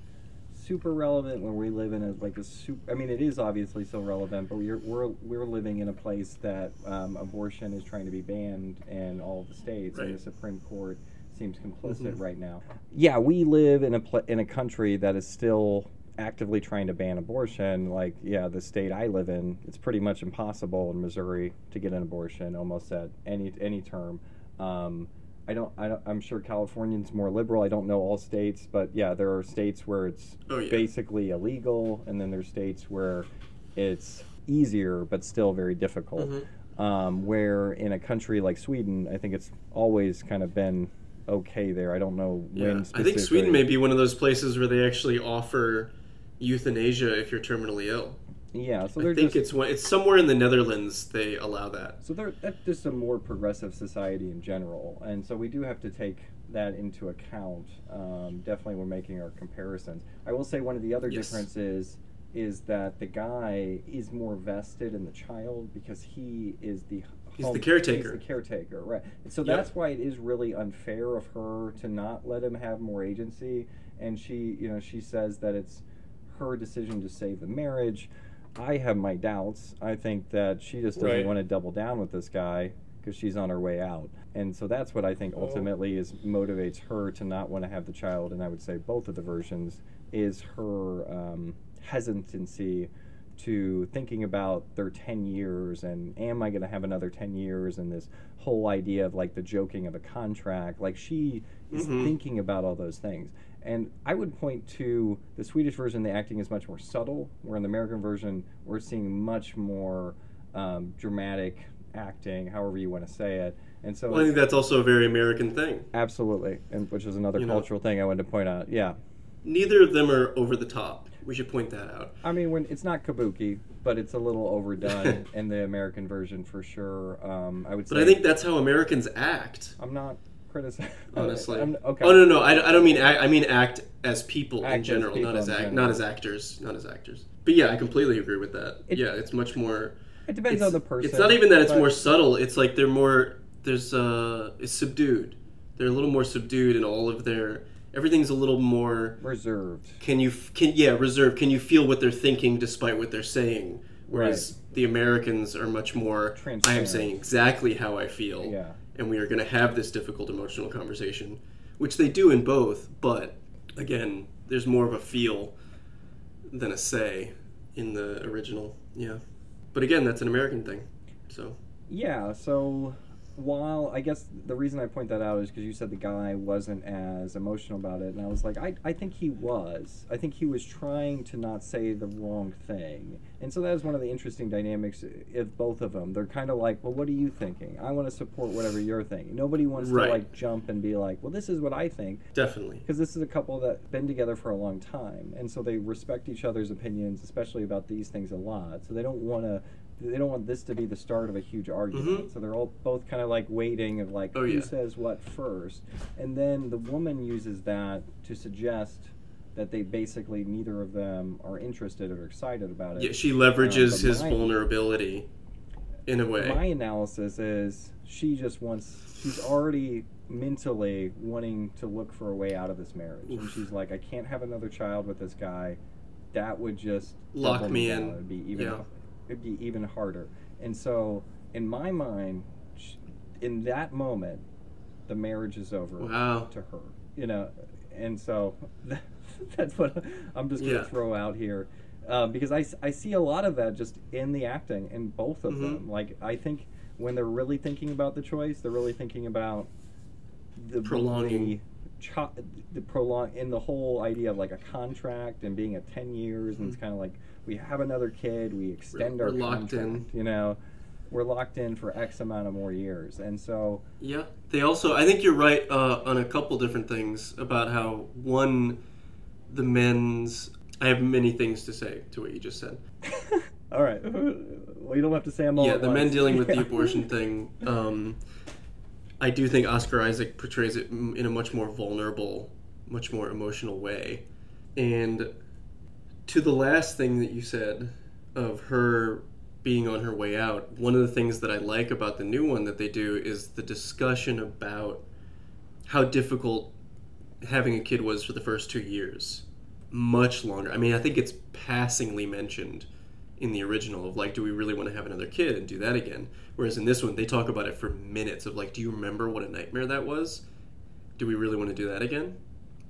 super relevant when we live in a like a super. I mean, it is obviously still relevant, but we're we're we're living in a place that um, abortion is trying to be banned in all of the states, and the Supreme Court seems complicit Mhm. right now. Yeah, we live in a pla in a country that is still actively trying to ban abortion. Like, yeah, the state I live in, it's pretty much impossible in Missouri to get an abortion almost at any any term. Um, I don't, I don't. I'm sure California's more liberal. I don't know all states, but yeah, there are states where it's Oh, yeah. basically illegal, and then there's states where it's easier but still very difficult. Mhm. Um, where in a country like Sweden, I think it's always kind of been okay there. I don't know Yeah. I think. Sweden may be one of those places where they actually offer euthanasia if you're terminally ill. Yeah, so I think just it's it's somewhere in the Netherlands they allow that. so they're that's just a more progressive society in general, and so we do have to take that into account. Um, definitely, we're making our comparisons. I will say one of the other Yes. differences is that the guy is more vested in the child because he is the He's the caretaker. He's the caretaker, right? And so Yep. that's why it is really unfair of her to not let him have more agency. And she, you know, she says that it's her decision to save the marriage. I have my doubts. I think that she just doesn't Right. want to double down with this guy because she's on her way out. And so that's what I think Oh. ultimately is motivates her to not want to have the child. And I would say both of the versions is her um, hesitancy to thinking about their 10 years and am I going to have another 10 years and this whole idea of like the joking of a contract. Like she is Mhm. thinking about all those things. And I would point to the Swedish version, the acting is much more subtle, where in the American version, we're seeing much more um, dramatic acting, however you want to say it. And so, Well, I think that's also a very American thing. absolutely, and which is another You know. cultural thing I wanted to point out. Yeah. Neither of them are over the top. We should point that out. I mean, when it's not kabuki, but it's a little overdone in the American version for sure. Um, I would say. But I think that's how Americans act. I'm not Honestly. I'm, okay. Oh no, no, I, I don't mean act. I mean act as people Act in general, people not as act, general. not as actors, not as actors. But yeah, I completely agree with that. It- yeah, it's much more. It depends on the person. It's not even that it's more subtle. It's like they're more. There's uh, it's subdued. They're a little more subdued in all of their. Everything's a little more. reserved. Can you can yeah reserved? Can you feel what they're thinking despite what they're saying? Whereas the Americans are much more. I am saying exactly how I feel Yeah. And we are going to have this difficult emotional conversation. which they do in both. But again, there's more of a feel than a say in the original. Yeah, but again, that's an American thing. So Yeah, so while I guess the reason I point that out is because you said the guy wasn't as emotional about it, and I was like, I, I think he was. I think he was trying to not say the wrong thing. And so that was one of the interesting dynamics of both of them. They're kind of like, well, what are you thinking? I want to support whatever you're thinking. Nobody wants Right. to like jump and be like, well, this is what I think. definitely. Because this is a couple that's been together for a long time, and so they respect each other's opinions, especially about these things a lot. So they don't want to, they don't want this to be the start of a huge argument. Mhm. So they're all both kind of like waiting of like Oh, who yeah. says what first, and then the woman uses that to suggest that they basically neither of them are interested or excited about it. Yeah, she leverages but his my- vulnerability in a way. My analysis is she just wants, she's already mentally wanting to look for a way out of this marriage. And she's like, I can't have another child with this guy. That would just Lock me in. It'd be even, Yeah. It'd be even harder. And so, in my mind, in that moment, the marriage is over Wow. to her. You know, and so that's what I'm just going to Yeah. throw out here. Um, because I see a lot of that just in the acting in both of Mhm. them. Like, I think when they're really thinking about the choice, they're really thinking about the Prolonging. the, cho- the prolong in the whole idea of like a contract and being at 10 years and it's Mhm. kind of like we have another kid we extend we're our locked in. you know we're locked in for x amount of more years and so Yeah, they also. I think you're right uh, on a couple different things about how one, the men's. I have many things to say to what you just said. all right well you don't have to say them all yeah, the men dealing with the abortion thing. Um, I do think Oscar Isaac portrays it in a much more vulnerable, much more emotional way. And to the last thing that you said of her being on her way out, one of the things that I like about the new one that they do is the discussion about how difficult having a kid was for the first two years. Much longer. I mean, I think it's passingly mentioned in the original of like, do we really want to have another kid and do that again? Whereas in this one, they talk about it for minutes of like, do you remember what a nightmare that was? Do we really want to do that again?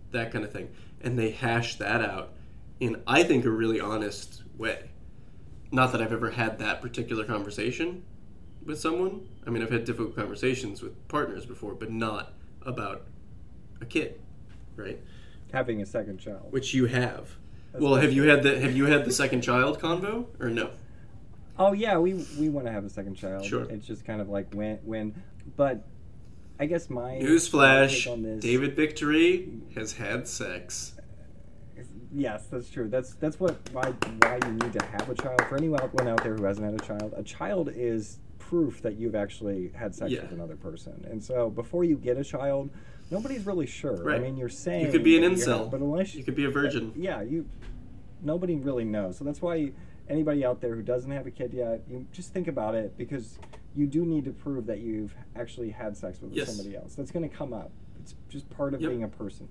That kind of thing. And they hash that out in, I think, a really honest way. Not that I've ever had that particular conversation with someone. I mean, I've had difficult conversations with partners before, but not about a kid, right? having a second child Which you have. That's well, have you had the have you had the second child convo or no? Oh yeah, we we want to have a second child. Sure. It's just kind of like when when, but I guess my Newsflash: David Victory has had sex. Yes, that's true. That's that's what why why you need to have a child. For anyone out there who hasn't had a child, a child is proof that you've actually had sex Yeah. with another person. And so before you get a child, nobody's really sure. I mean, you're saying You could be an incel. but unless You could be a virgin. yeah, you nobody really knows. So that's why anybody out there who doesn't have a kid yet, you just think about it because you do need to prove that you've actually had sex with Yes. somebody else. That's going to come up. It's just part of Yep. being a person.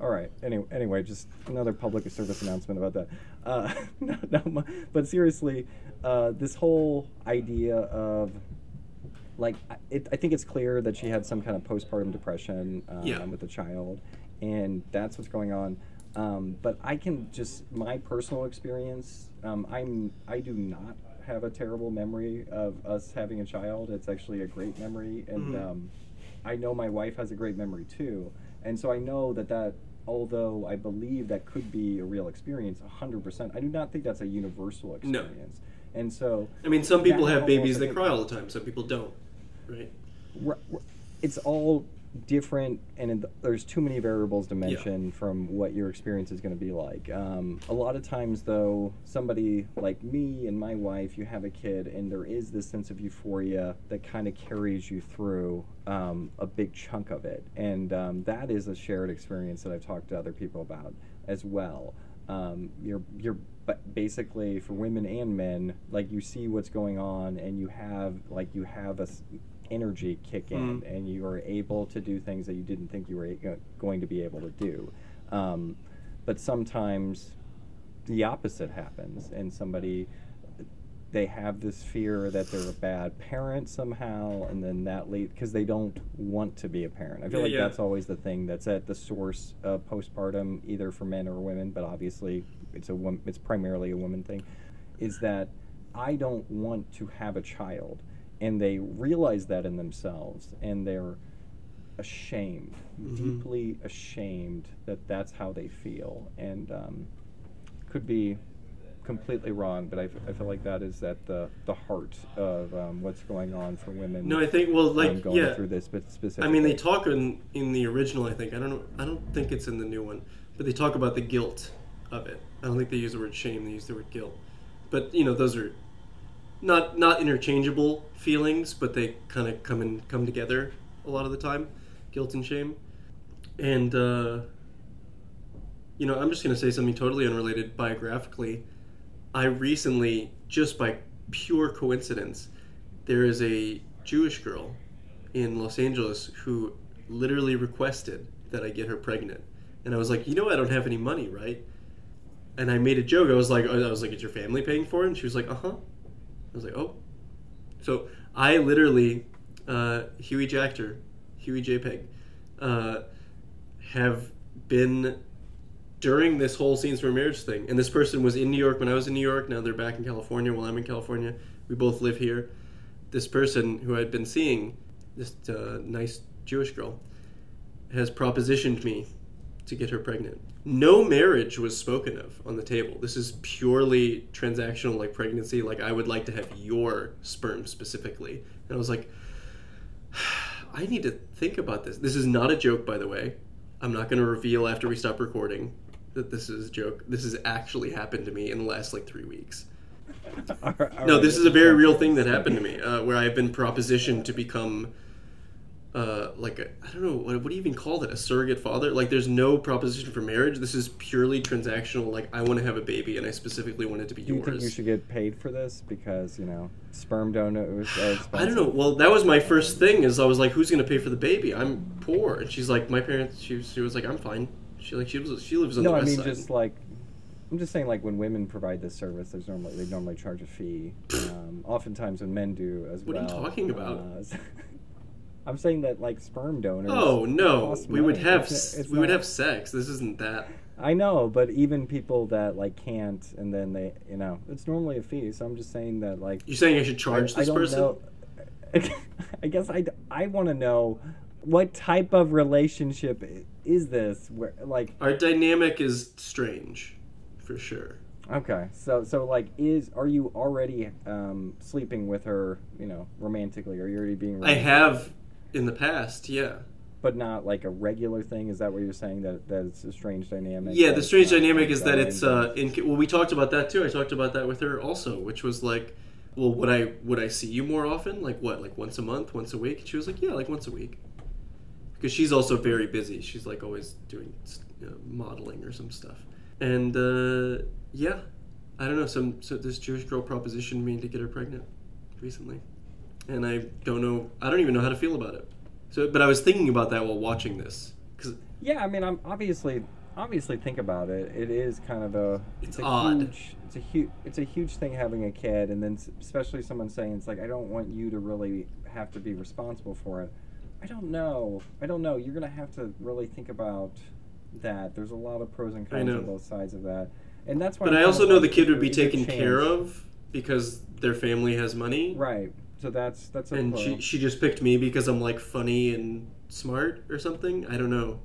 All right. Anyway, anyway, just another public service announcement about that. Uh, no, no, my- but seriously, uh, this whole idea of like I- it, I think it's clear that she had some kind of postpartum depression um, Yeah. with the child, and that's what's going on. Um, but I can just my personal experience. Um, I'm I do not have a terrible memory of us having a child. It's actually a great memory, and Mhm. um, I know my wife has a great memory too. And so I know that that although I believe that could be a real experience, 100%, I do not think that's a universal experience. No. And so I mean, some people have babies that cry all the time. Some people don't, right? it's all different and it, there's too many variables to mention from what your experience is going to be like. Um, a lot of times though somebody like me and my wife you have a kid and there is this sense of euphoria that kind of carries you through um, a big chunk of it. And um, that is a shared experience that i've talked to other people about as well. Um, you're you're but basically for women and men like you see what's going on and you have like you have a energy kick in Mm. and you are able to do things that you didn't think you were going to be able to do um, but sometimes the opposite happens and somebody they have this fear that they're a bad parent somehow, and then that leads because they don't want to be a parent. I feel Yeah, like yeah. that's always the thing that's at the source of postpartum, either for men or women. But obviously, it's a wom- it's primarily a woman thing. Is that I don't want to have a child, and they realize that in themselves, and they're ashamed, Mhm. deeply ashamed that that's how they feel, and um, could be completely wrong, but I, f- I feel like that is at the the heart of um, what's going on for women. No, I think well, um, like going yeah. through this, but specifically. I mean, they talk in in the original. I think I don't know. I don't think it's in the new one, but they talk about the guilt of it. I don't think they use the word shame. They use the word guilt. But you know, those are not not interchangeable feelings, but they kind of come and come together a lot of the time. Guilt and shame, and uh, you know, I'm just gonna say something totally unrelated biographically. I recently, just by pure coincidence, there is a Jewish girl in Los Angeles who literally requested that I get her pregnant. And I was like, you know, I don't have any money, right? And I made a joke. I was like, I was like, is your family paying for it? And she was like, uh huh. Was like, oh. So I literally, uh, Huey Jachter, Huey JPEG, uh, have been during this whole scenes for marriage thing. And this person was in New York when I was in New York. Now they're back in California while I'm in California. We both live here. This person who I'd been seeing, this uh, nice Jewish girl, has propositioned me to get her pregnant. No marriage was spoken of on the table. This is purely transactional, like pregnancy. Like, I would like to have your sperm specifically. And I was like, I need to think about this. This is not a joke, by the way. I'm not going to reveal after we stop recording that this is a joke. This has actually happened to me in the last like three weeks. All right- all No, this is a very real thing that happened to me, uh, where I've been propositioned to become, uh, like a, I don't know what, what do you even call that? A surrogate father? Like, there's no proposition for marriage. This is purely transactional. Like, I want to have a baby, and I specifically want it to be Do you yours. think you should get paid for this because you know sperm donors are expensive? I don't know. Well, that was my first thing. Is I was like, "Who's going to pay for the baby? I'm poor." And she's like, "My parents." She, she was like, "I'm fine." She like she was she lives on No, the I west mean side. just like I'm just saying like when women provide this service, there's normally they normally charge a fee. Um, oftentimes when men do as What are you well. talking about? uh, I'm saying that like sperm donors. oh no, we would have It's- it's we would have sex. This isn't that. I know, but even people that like can't, and then they, you know, it's normally a fee. So I'm just saying that like You're saying I should charge I, this I don't person? know. I guess I, I want to know what type of relationship is this? Where like Our dynamic is strange, for sure. okay, so so like is are you already um, sleeping with her? You know, romantically? Are you already being? I have in the past, yeah. but not like a regular thing. Is that what you're saying? That that it's a strange dynamic. Yeah, the strange dynamic is that it's uh in well we talked about that too. I talked about that with her also, which was like well, would I would I see you more often? Like what? Like once a month, once a week? She was like, "Yeah, like once a week." Because she's also very busy. She's like always doing you know, modeling or some stuff. And uh, yeah, I don't know. Some so this Jewish girl propositioned me to get her pregnant recently, and I don't know. I don't even know how to feel about it. So, but I was thinking about that while watching this because Yeah, I mean, I'm obviously obviously think about it. It is kind of a It's a odd. Huge, it's a huge it's a huge thing having a kid, and then especially someone saying it's like I don't want you to really have to be responsible for it. I don't know. I don't know. You're gonna have to really think about that. There's a lot of pros and cons on both sides of that, and that's why. But I'm I also know the kid would be there- is there taken care of because their family has money. Right. So that's that's a And pro. she, she just picked me because I'm like funny and smart or something. I don't know.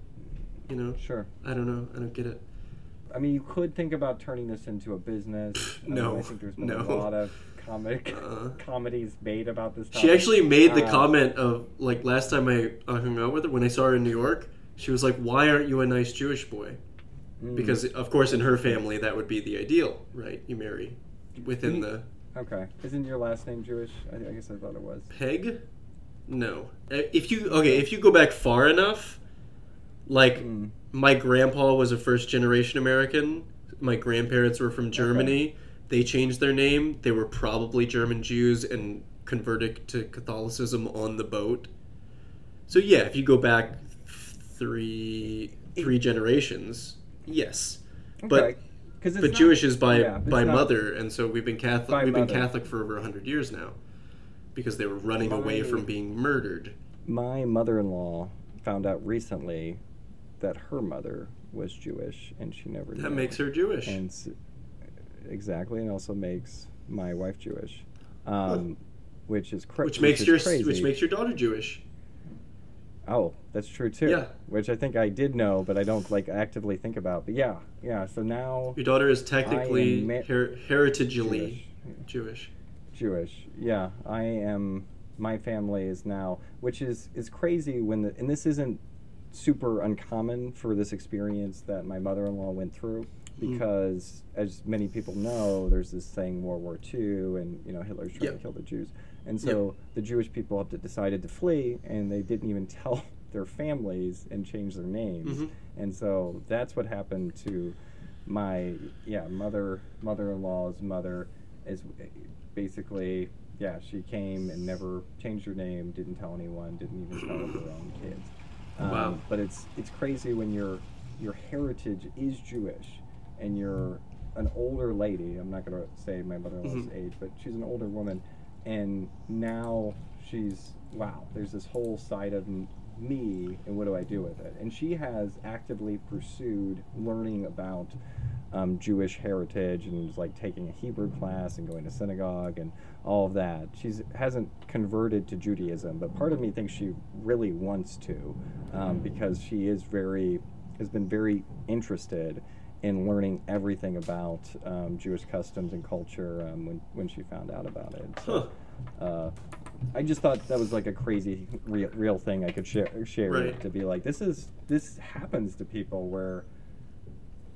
You know? Sure. I don't know. I don't get it. I mean, you could think about turning this into a business. I mean, No, I think there's been no. a lot of comic Uh. comedies made about this. She actually made the Uh, comment of like last time I hung out with her when I saw her in New York. She was like, "Why aren't you a nice Jewish boy?" mm, Because of course in her family that would be the ideal, right? You marry within the okay, isn't your last name Jewish? I, I guess I thought it was. peg. No, Uh, if you okay, if you go back far enough, like Mm. my grandpa was a first generation American. My grandparents were from Germany. They changed their name. They were probably German Jews and converted to Catholicism on the boat. So yeah, if you go back three three generations, yes. Okay. But 'Cause but not- Jewish is by yeah, by not- mother, and so we've been Catholic. We've been. Catholic for over hundred years now, because they were running away from being murdered. My mother-in-law found out recently that her mother was Jewish, and she never knew. That makes her Jewish. and exactly, and also makes my wife Jewish, um, which is cra- which makes your crazy. which makes your daughter Jewish. Oh, that's true too. Yeah. Which I think I did know, but I don't like actively think about. But yeah, yeah. So now Your daughter is technically ma- her- heritagely Jewish. Jewish. Jewish. Yeah, I am. My family is now, which is is crazy when the and this isn't super uncommon for this experience that my mother-in-law went through Mm. because as many people know there's this thing world war ii and you know hitler's trying Yep. to kill the jews and so the jewish people have to- decided to flee and they didn't even tell their families and change their names Mhm. and so that's what happened to my yeah mother mother-in-law's mother is basically yeah she came and never changed her name didn't tell anyone didn't even tell her own kids um, Wow. but it's it's crazy when your your heritage is jewish and you're an older lady i'm not going to say my mother-in-law's Mhm. age but she's an older woman and now she's wow there's this whole side of me and what do i do with it? And she has actively pursued learning about um, jewish heritage and is like taking a hebrew class and going to synagogue and all of that. She's hasn't converted to judaism but part of me thinks she really wants to um, because she is very has been very interested in learning everything about um, Jewish customs and culture um, when, when she found out about it. So, uh, I just thought that was like a crazy real, real thing I could share, share Right. to be like, this is this happens to people where,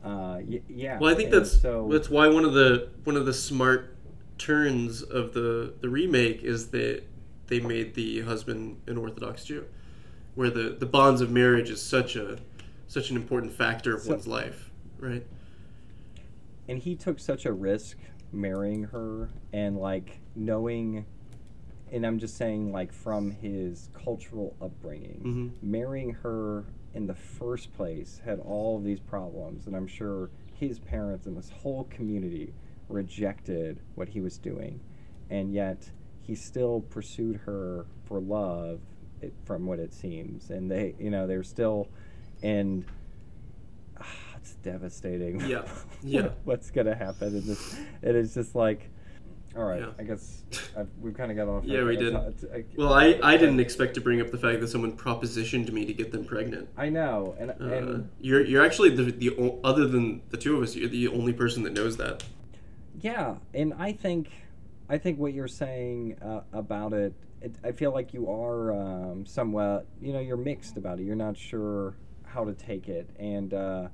uh, y- yeah. Well, I think and that's so. that's why one of the one of the smart turns of the the remake is that they made the husband an Orthodox Jew, where the the bonds of marriage is such a such an important factor of So- one's life, right? and he took such a risk marrying her and like knowing and i'm just saying like from his cultural upbringing Mhm. marrying her in the first place had all of these problems and i'm sure his parents and this whole community rejected what he was doing and yet he still pursued her for love it, from what it seems and they you know they're still and it's devastating Yeah, yeah. what's gonna happen in this it is just like all right Yeah. i guess I've, we've kind of got off Yeah, we did. it's- it's- Well, I, I didn't expect to bring up the fact that someone propositioned me to get them pregnant. i know and, Uh, and you're you're actually the the other than the two of us, you're the only person that knows that. Yeah, and I think I think what you're saying uh, about it, it, I feel like you are um, somewhat, you know, you're mixed about it. You're not sure how to take it, and uh,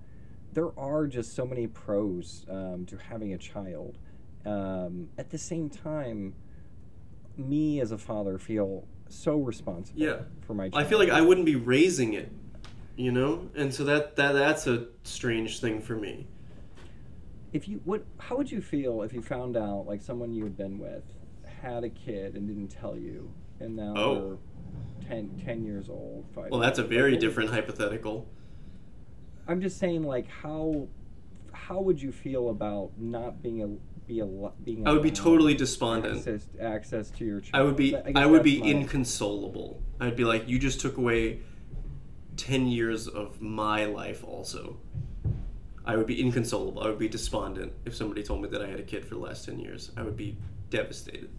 there are just so many pros um, to having a child. Um, at the same time, me as a father feel so responsible Yeah. for my. Child. I feel like I wouldn't be raising it, you know, and so that that that's a strange thing for me. if you what how would you feel if you found out like someone you had been with had a kid and didn't tell you and now Oh. they're 10, 10 years old five Well, that's a very different hypothetical. I'm just saying like how how would you feel about not being a be a being I would be totally despondent. access, access to your child I would be guess I would be my- inconsolable. I'd be like, you just took away ten years of my life. Also, I would be inconsolable. I would be despondent if somebody told me that I had a kid for the last ten years. I would be devastated.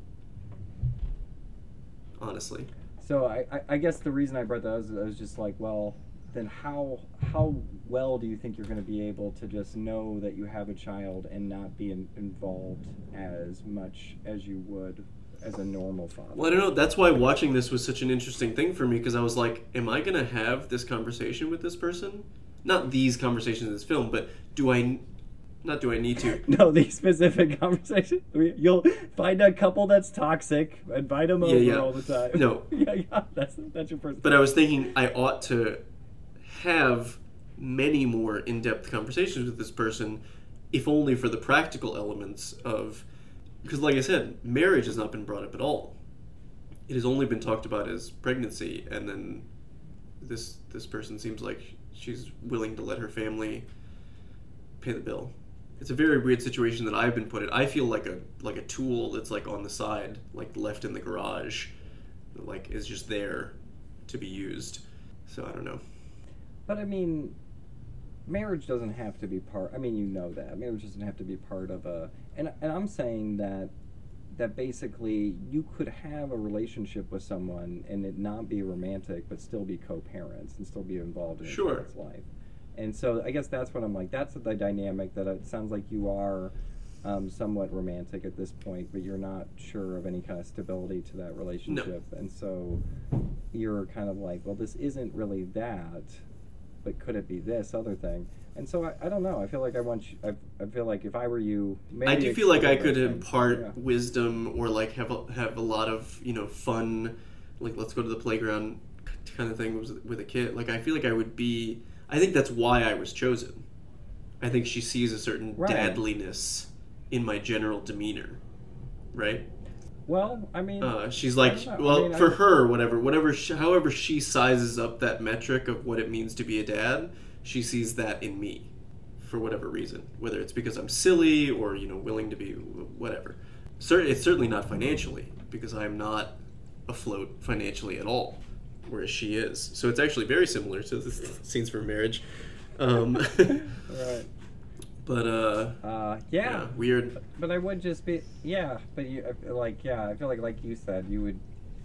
Honestly, So I, I, I guess the reason I brought that was I was just like, well, then how how well do you think you're going to be able to just know that you have a child and not be in, involved as much as you would as a normal father? well, I don't know. That's why watching this was such an interesting thing for me because I was like, am I gonna have this conversation with this person? Not these conversations in this film, but do I? Not do I need to? No, these specific conversations. You'll find a couple that's toxic, and invite them Yeah, over yeah. all the time. No. yeah, yeah, that's that's your person. But I was thinking I ought to have many more in-depth conversations with this person, if only for the practical elements of, because like I said, marriage has not been brought up at all. It has only been talked about as pregnancy, and then this this person seems like she's willing to let her family pay the bill. it's a very weird situation that I've been put in. I feel like a like a tool that's like on the side, like left in the garage, like is just there to be used. So I don't know. But I mean, marriage doesn't have to be part. I mean, you know that marriage doesn't have to be part of a. And and I'm saying that that basically you could have a relationship with someone and it not be romantic, but still be co-parents and still be involved in each Sure. other's life. And so I guess that's what I'm like. That's the dynamic that it sounds like you are um, somewhat romantic at this point, but you're not sure of any kind of stability to that relationship. No. And so you're kind of like, well, this isn't really that, but could it be this other thing? And so I, I don't know. I feel like I want you, I, I feel like if I were you, maybe I do feel like I could impart Yeah. wisdom or like have a, have a lot of you know fun, like let's go to the playground kind of thing with, with a kid. Like I feel like I would be. I think that's why I was chosen. I think she sees a certain Right. dadliness in my general demeanor, right? Well, I mean, Uh, she's like, don't. I well, mean, for I- her, whatever, whatever, she, however she sizes up that metric of what it means to be a dad, she sees that in me, for whatever reason, whether it's because I'm silly or you know willing to be whatever. Cer- it's certainly not financially because I'm not afloat financially at all, whereas she is. So it's actually very similar to the scenes from marriage. Um, right. But uh, Uh, yeah, yeah. weird. But I would just be, yeah. But you, like, yeah, I feel like, like you said, you would.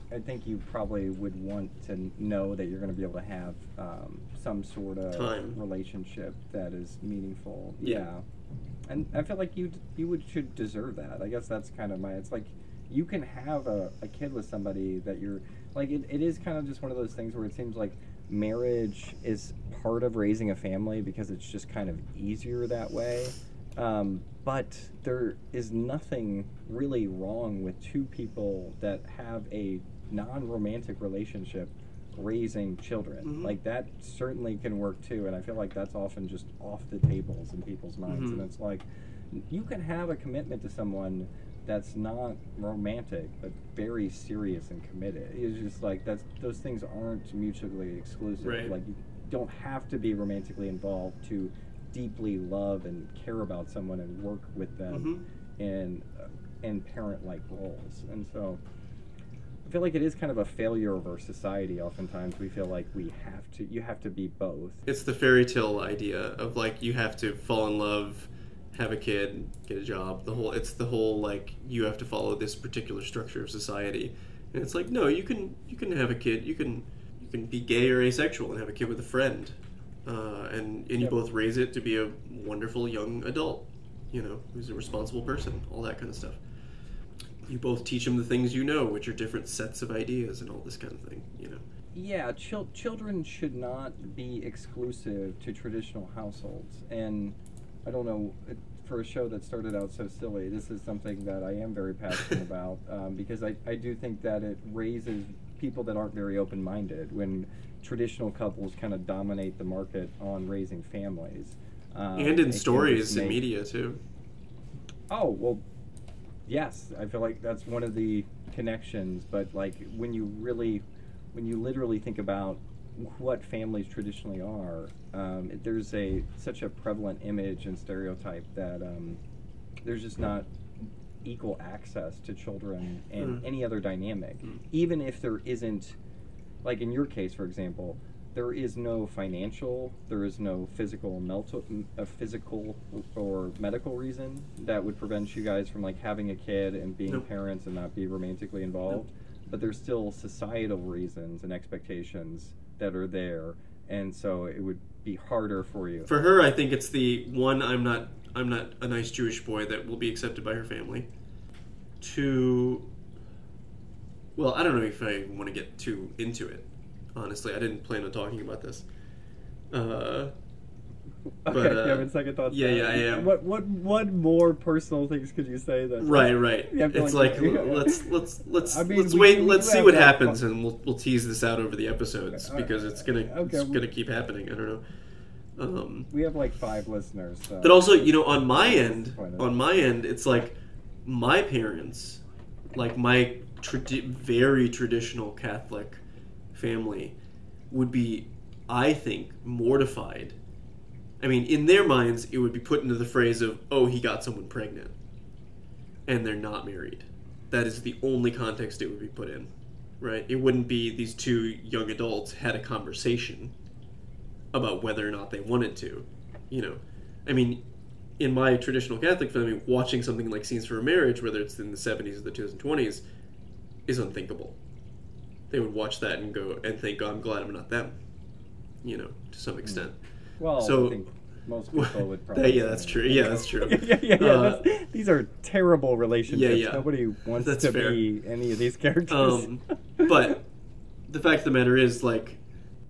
I think you probably would want to know that you're going to be able to have um, some sort of Time. relationship that is meaningful. Yeah. Yeah. And I feel like you you would should deserve that. I guess that's kind of my. It's like you can have a, a kid with somebody that you're like. It, it is kind of just one of those things where it seems like marriage is part of raising a family because it's just kind of easier that way. Um, but there is nothing really wrong with two people that have a non-romantic relationship raising children. Mhm. Like that certainly can work too, and I feel like that's often just off the tables in people's minds. Mhm. And it's like you can have a commitment to someone that's not romantic but very serious and committed. It's just like that's those things aren't mutually exclusive. Right. Like you don't have to be romantically involved to deeply love and care about someone and work with them Mhm. in uh, in parent like roles. And so I feel like it is kind of a failure of our society. Oftentimes, we feel like we have to. You have to be both. It's the fairy tale idea of like you have to fall in love, have a kid, get a job. The whole it's the whole like you have to follow this particular structure of society, and it's like no, you can you can have a kid, you can you can be gay or asexual and have a kid with a friend, uh, and and you Yep. both raise it to be a wonderful young adult, you know, who's a responsible person, all that kind of stuff. You both teach them the things you know, which are different sets of ideas and all this kind of thing, you know. Yeah, chil- children should not be exclusive to traditional households. And I don't know, it- for a show that started out so silly, this is something that I am very passionate about um, because I, I do think that it raises people that aren't very open minded when traditional couples kind of dominate the market on raising families. Um, and in stories and media too. Oh well, yes. I feel like that's one of the connections. But like when you really, when you literally think about what families traditionally are, um, there's a such a prevalent image and stereotype that um, there's just not equal access to children and Mm. any other dynamic, Mm. even if there isn't, like in your case, for example. There is no financial, there is no physical, mental, a physical or medical reason that would prevent you guys from like having a kid and being parents and not be romantically involved. But there's still societal reasons and expectations that are there, and so it would be harder for you. For her, I think it's the one I'm not I'm not a nice Jewish boy that will be accepted by her family. Two Well, I don't know if I want to get too into it. Honestly, I didn't plan on talking about this. Uh, okay, but, you uh, having second thoughts. yeah, yeah, I am. What what what more personal things could you say that? right, right. You It's like- like let's let's let's I mean, let's we- wait. we Let's see what happens, fun- and we'll we'll tease this out over the episodes Okay, because it's gonna okay, it's we- gonna keep happening. I don't know. Um, We have like five listeners. So. But also, you know, on my end, on my end, it's like my parents, like my tradi- very traditional Catholic family, would be, I think, mortified I mean, in their minds, it would be put into the phrase of, "Oh, he got someone pregnant," and they're not married. That is the only context it would be put in, right? It wouldn't be these two young adults had a conversation about whether or not they wanted to. You know, I mean, in my traditional Catholic family, watching something like Scenes for a Marriage, whether it's in the 70s or the 2020s, is unthinkable. They would watch that and go and think, oh, I'm glad I'm not them. You know, to some extent. Well, So- I think most people would probably. yeah, that's true. Yeah, that's true. yeah, yeah, yeah. Uh, these are terrible relationships. Yeah, yeah. Nobody wants That's to fair. be any of these characters. Um, but the fact of the matter is, like,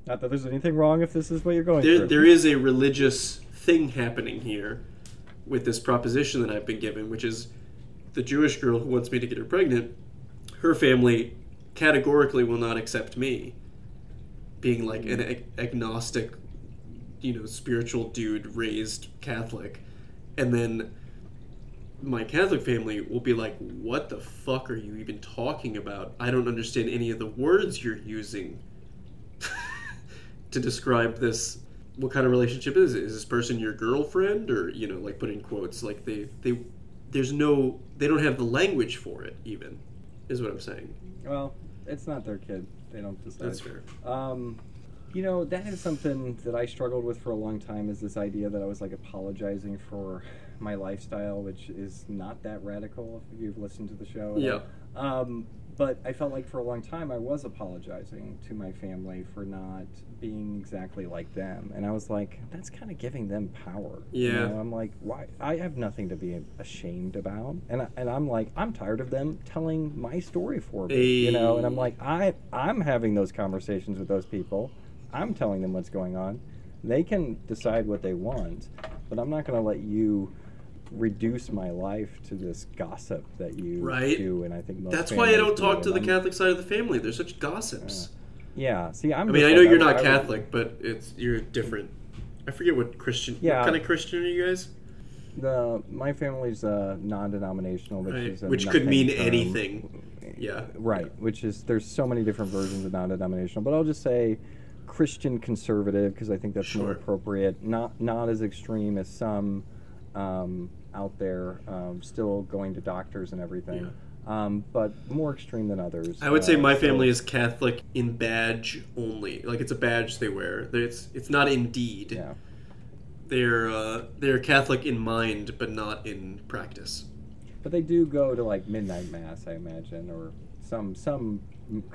not that there's anything wrong if this is what you're going there, through. there is a religious thing happening here with this proposition that I've been given, which is the Jewish girl who wants me to get her pregnant, her family categorically will not accept me being like an ag- agnostic, you know, spiritual dude raised Catholic. And then my Catholic family will be like, What the fuck are you even talking about? I don't understand any of the words you're using to describe this what kind of relationship is it? Is this person your girlfriend or you know, like put in quotes, like they they there's no they don't have the language for it even, is what I'm saying. Well, it's not their kid. They don't decide. That's fair. Um, you know, that is something that I struggled with for a long time. Is this idea that I was like apologizing for my lifestyle, which is not that radical. If you've listened to the show, Yeah. Um, but I felt like for a long time I was apologizing to my family for not being exactly like them, and I was like, that's kind of giving them power. You Yeah. know, I'm like, why? I have nothing to be ashamed about, and I, and I'm like, I'm tired of them telling my story for me. You know, and I'm like, I I'm having those conversations with those people. I'm telling them what's going on. They can decide what they want, but I'm not going to let you reduce my life to this gossip that you Right. do. And I think most That's why I don't do, talk to the I'm- Catholic side of the family. They're such gossips. Yeah. See, I'm. I mean, I know like, you're I- not I Catholic, but it's you're different. I forget what Christian. Yeah. What kind of Christian are you guys? The my family's uh, non-denominational, which Right. is Which could mean term. anything. Yeah. Right. Which is there's so many different versions of non-denominational, but I'll just say Christian conservative because I think that's more appropriate. Not not as extreme as some um, out there, um, still going to doctors and everything. Um, but more extreme than others. I would say Uh, my so- family is Catholic in badge only. Like it's a badge they wear. It's it's not in deed. Yeah. They're uh, they're Catholic in mind, but not in practice. But they do go to like midnight mass, I imagine, or some some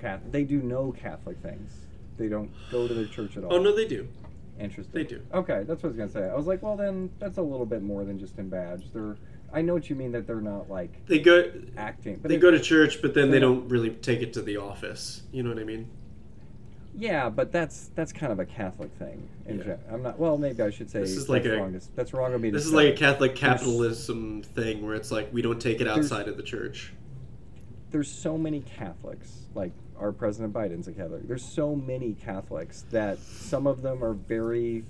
Catholic. They do know Catholic things. They don't go to their church at oh, all. Oh no, they do. Interesting. They do. Okay, that's what I was gonna say. I was like, well, then that's a little bit more than just in badge. They're. I know what you mean that they're not like They go acting, but they it- go to church, but then they They're- don't really take it to the office. You know what I mean? Yeah, but that's that's kind of a Catholic thing. In Yeah. I'm not. Well, maybe I should say This is that's like a- wrong. to- That's wrong of me This is like a Catholic capitalism thing where it's like we don't take it outside of the church. there's so many Catholics, like our President Biden's a Catholic. There's so many Catholics that some of them are very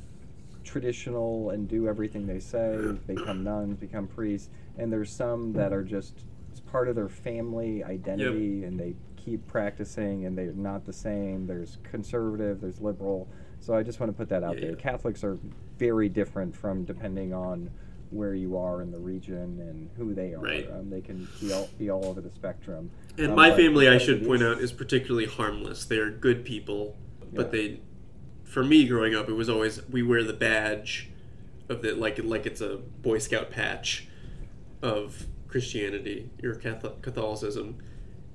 traditional and do everything they say, become nuns, become priests, and there's some that are just it's part of their family identity and they keep practicing and they're not the same. There's conservative, there's liberal. So I just want to put that out Yeah, there. yeah. Catholics are very different from depending on where you are in the region and who they are. Right. Um, they can be all, be all over the spectrum. And Um, my family, I should point out, is particularly harmless. They are good people, but Yeah. they, for me growing up, it was always we wear the badge of the like like it's a Boy Scout patch of Christianity or Catholic Catholicism,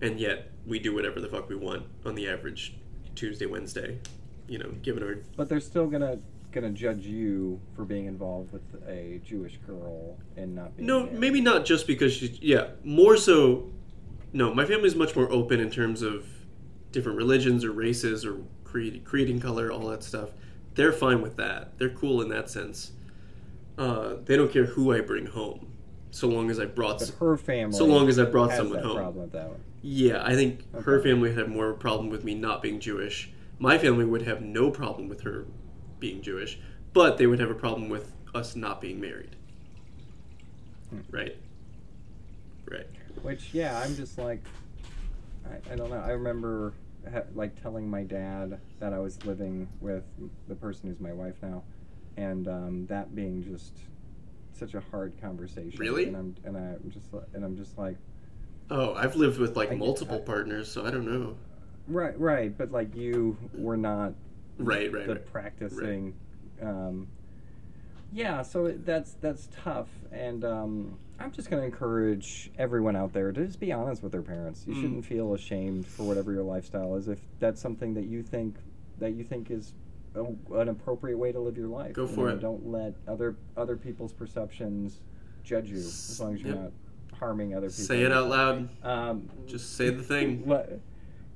and yet we do whatever the fuck we want on the average Tuesday Wednesday. You know, given our But they're still gonna gonna judge you for being involved with a Jewish girl and not being. No, married. maybe not just because she's yeah, more so. No, my family's much more open in terms of different religions or races or creed, creeding color, all that stuff. They're fine with that. They're cool in that sense. Uh, they don't care who I bring home, so long as I brought. But her family. So long as I brought someone home. Problem with that one. Yeah, I think her family would have more of a problem with me not being Jewish. My family would have no problem with her being Jewish, but they would have a problem with us not being married. Hmm. Right. Right. Which yeah, I'm just like, I, I don't know. I remember ha- like telling my dad that I was living with the person who's my wife now, and um, that being just such a hard conversation. Really? And I'm and I'm just and I'm just like, Oh, I've lived with like I multiple I- partners, so I don't know. right, right, but like you were not Right, right, the right. practicing. Um, yeah, so that's that's tough, and um, I'm just going to encourage everyone out there to just be honest with their parents. You Mm. shouldn't feel ashamed for whatever your lifestyle is. If that's something that you think that you think is a, an appropriate way to live your life, Go you for know, it. Don't let other other people's perceptions judge you, as long as you're Yep. not harming other people. Say it out loud. Um, Just say the thing. what?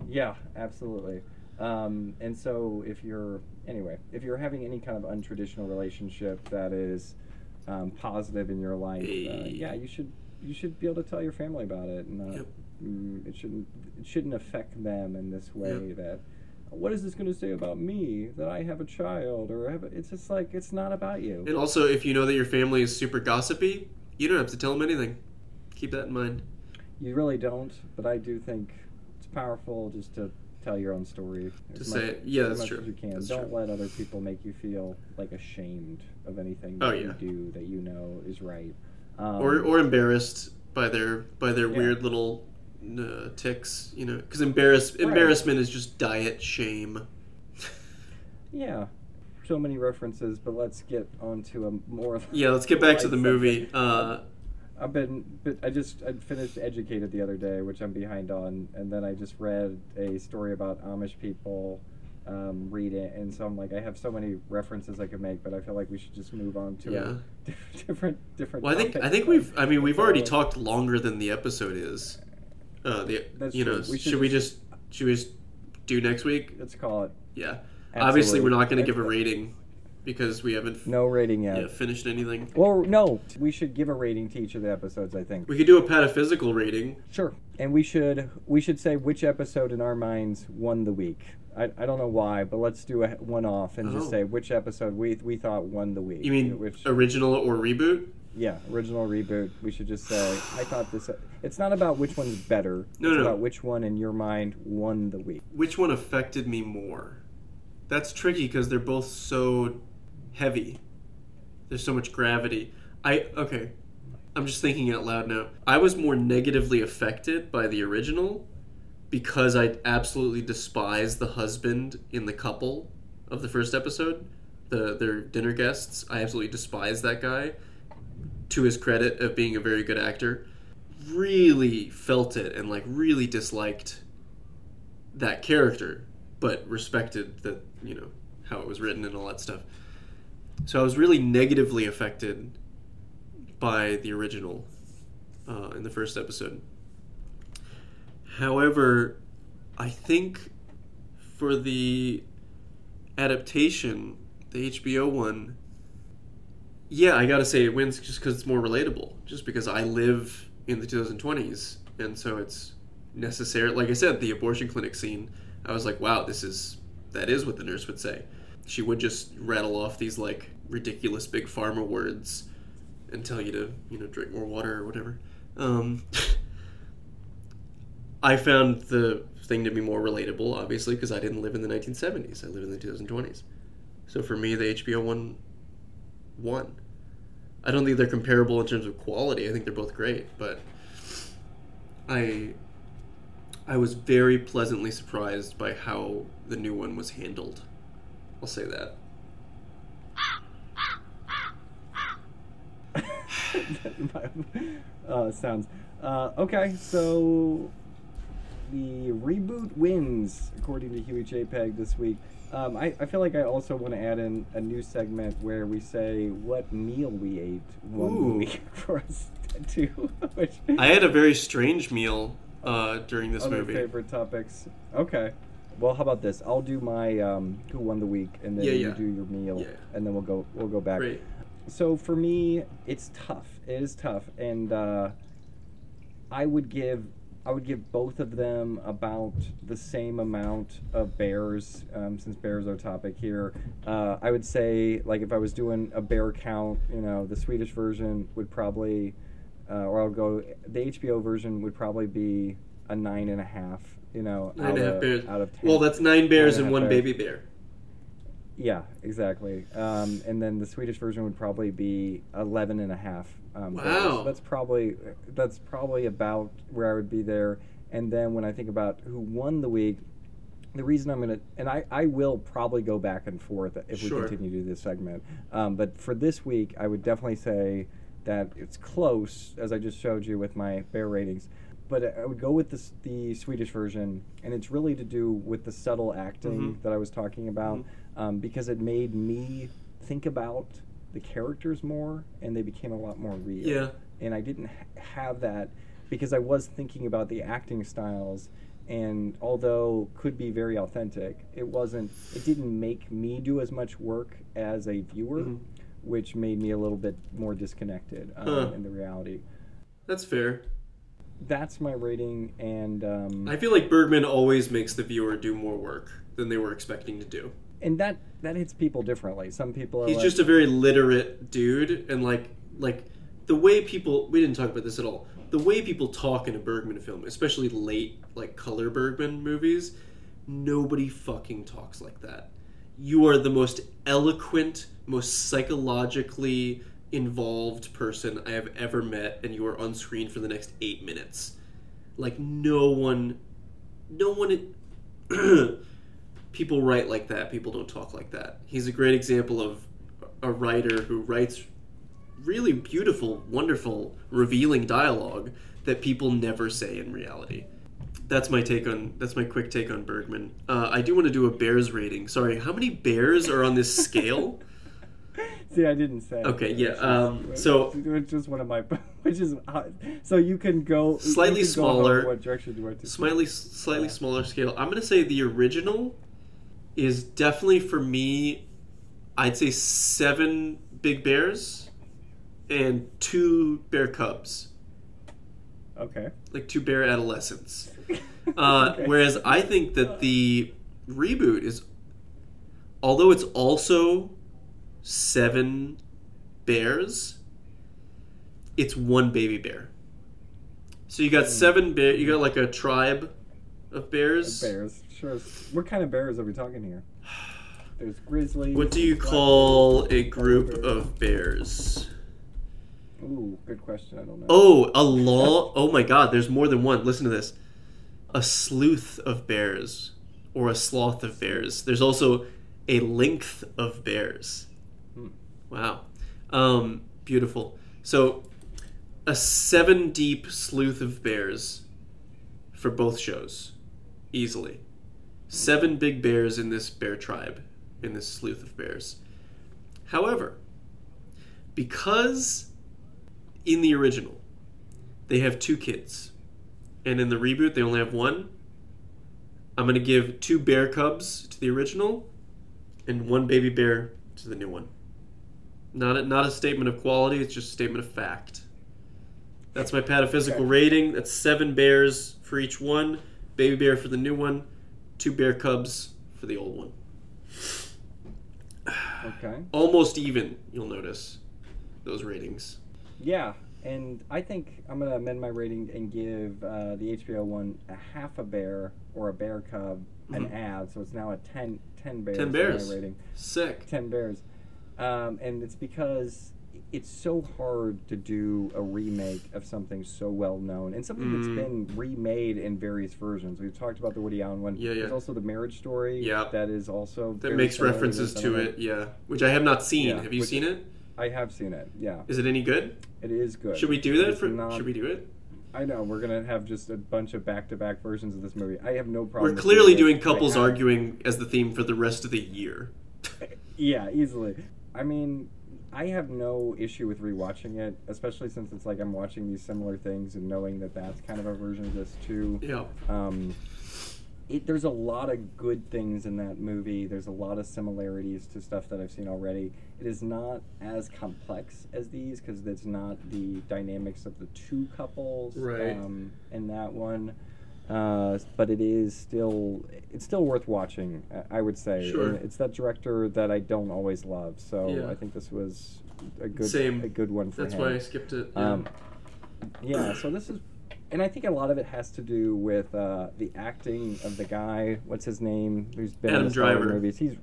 Yeah, absolutely. Um, and so, if you're anyway, if you're having any kind of untraditional relationship that is um, positive in your life, uh, yeah, you should you should be able to tell your family about it, and uh, Yep. mm, it shouldn't it shouldn't affect them in this way Yep. that. What is this going to say about me that I have a child or have a, it's just like it's not about you. And also, if you know that your family is super gossipy, you don't have to tell them anything. Keep that in mind. You really don't, but I do think it's powerful just to tell your own story. To say much- Yeah, that's true. As you can. That's don't true. let other people make you feel like ashamed of anything Oh, that yeah. you do that you know is right. Um, or or embarrassed by their by their Yeah. weird little uh, ticks, you know, because embarrass Right. embarrassment is just diet shame. yeah, so many references, but let's get on to a more. Yeah, let's get back to the movie. Uh, I've been, but I just I finished Educated the other day, which I'm behind on, and then I just read a story about Amish people um, read it, and so I'm like, I have so many references I could make, but I feel like we should just move on to Yeah. a different different. well, I think. I think we've I mean we've So, already talked longer than the episode is. Uh, the That's you true. know We should, should we just- should we just do next week? Let's call it. Yeah. Obviously, we're not going to give a rating because we haven't No rating yet. yeah, finished anything. Well, no, we should give a rating to each of the episodes. I think. We could do a pataphysical rating. Sure, and we should we should say which episode in our minds won the week. I, I don't know why, but let's do a one off and Oh. just say which episode we we thought won the week. You mean which? original or reboot? Yeah, original reboot. We should just say I thought this. It's not about which one's better. No, it's no. about which one in your mind won the week. Which one affected me more? That's tricky because they're both so heavy. There's so much gravity. I okay. I'm just thinking out loud now. I was more negatively affected by the original because I absolutely despise the husband in the couple of the first episode. The their dinner guests. I absolutely despise that guy. To his credit of being a very good actor, really felt it and like really disliked that character, but respected that you know how it was written and all that stuff. So I was really negatively affected by the original uh, in the first episode. However, I think for the adaptation, the HBO one, yeah, I gotta say it wins just because it's more relatable. Just because I live in the 2020s, and so it's necessary. Like I said, the abortion clinic scene, I was like, wow, this is that is what the nurse would say. She would just rattle off these like ridiculous big pharma words and tell you to you know drink more water or whatever. Um, I found the thing to be more relatable, obviously, because I didn't live in the 1970s. I live in the 2020s. So for me, the HBO one won. I don't think they're comparable in terms of quality. I think they're both great, but I I was very pleasantly surprised by how the new one was handled. I'll say that. uh, sounds uh, okay. So the reboot wins according to Huey JPEG this week. Um, I, I feel like I also want to add in a new segment where we say what meal we ate one Ooh. week for us too. Which I had a very strange meal uh, during this other movie. favorite topics. Okay. Well, how about this? I'll do my um, who won the week, and then Yeah, you do your meal, Yeah. and then we'll go we'll go back. Great. So for me, it's tough. It is tough, and uh, I would give I would give both of them about the same amount of bears, um, since bears are topic here. Uh, I would say, like, if I was doing a bear count, you know, the Swedish version would probably, uh, or I'll go, the HBO version would probably be a nine and a half. You know, Nine out and a half of, bears. out of ten. Well, that's nine bears Nine and and one half baby bear. Yeah, exactly. Um, and then the Swedish version would probably be 11 and a half. Um, bears. Wow. So that's probably that's probably about where I would be there. And then when I think about who won the week, the reason I'm gonna and I, I will probably go back and forth if Sure. we continue to do this segment. Um, but for this week, I would definitely say that it's close, as I just showed you with my bear ratings. But I would go with the, the Swedish version, and it's really to do with the subtle acting Mhm. that I was talking about, um, because it made me think about the characters more, and they became a lot more real. Yeah. And I didn't ha- have that because I was thinking about the acting styles, and although could be very authentic, it wasn't. It didn't make me do as much work as a viewer, Mhm. which made me a little bit more disconnected um, Huh. in the reality. That's fair. That's my rating, and um, I feel like Bergman always makes the viewer do more work than they were expecting to do. and that that hits people differently. Some people are He's like, just a very literate dude, and like like the way people we didn't talk about this at all. The way people talk in a Bergman film, especially late like color Bergman movies, nobody fucking talks like that. You are the most eloquent, most psychologically involved person I have ever met, and you are on screen for the next eight minutes. Like no one, no one. people write like that. People don't talk like that. He's a great example of a writer who writes really beautiful, wonderful, revealing dialogue that people never say in reality. That's my take on. That's my quick take on Bergman. Uh, I do want to do a Bears rating. Sorry, how many bears are on this scale? See, I didn't say. Okay, yeah, Which is- um, so- which is one of my, which is uh, so you can go Slightly can go smaller. What direction do to? slightly slightly Yeah. smaller scale. I'm gonna say the original is definitely for me. I'd say seven big bears and two bear cubs, Okay. like two bear adolescents. Uh, Okay. Whereas I think that the reboot is, although it's also seven bears, it's one baby bear. So you got hmm. seven bear. You got like a tribe of bears. bears, sure. What kind of bears are we talking here? There's grizzly. What do you call a group bears. of bears? Ooh, good question. I don't know. Oh, a law. Oh my God, there's more than one. Listen to this. A sleuth of bears, or a sloth of bears. There's also a length of bears. Wow. Um, beautiful. So, a seven deep sleuth of bears for both shows. Easily. Seven big bears in this bear tribe, in this sleuth of bears. However, because in the original they have two kids, and in the reboot they only have one, I'm going to give two bear cubs to the original and one baby bear to the new one. Not a, not a statement of quality, it's just a statement of fact. That's my pataphysical Okay. rating. That's seven bears for each one, baby bear for the new one, two bear cubs for the old one. Okay. Almost even, you'll notice, those ratings. Yeah, and I think I'm gonna amend my rating and give uh, the HBO one a half a bear or a bear cub an Mhm. ad, so it's now a 10, 10 bears. 10 bears. Rating. Sick. 10 bears. Um, and it's because it's so hard to do a remake of something so well known and something Mm. that's been remade in various versions. We've talked about the Woody Allen one. Yeah, yeah. There's also the Marriage Story. Yeah. That is also That makes references to it, yeah. Which I have not seen. Yeah, have you seen it? I have seen it. Yeah, Is it any good? it is good. Should we do that for? not- Should we do it? I know we're gonna have just a bunch of back-to-back versions of this movie. I have no problem. We're clearly doing couples arguing as the theme for the rest of the year. Yeah, easily. I mean, I have no issue with rewatching it, especially since it's like I'm watching these similar things and knowing that that's kind of a version of this too. Yeah. Um, it, there's a lot of good things in that movie. There's a lot of similarities to stuff that I've seen already. It is not as complex as these because it's not the dynamics of the two couples Right. um, in that one. Uh, but it is still it's still worth watching. I- would say. Sure. It's that director that I don't always love. So Yeah. I think this was a good Same. a good one for That's him. why I skipped it. Yeah. Um, yeah, so this is, and I think a lot of it has to do with uh, the acting of the guy. What's his name? Who's been Adam in the Star Wars Driver. movies? He's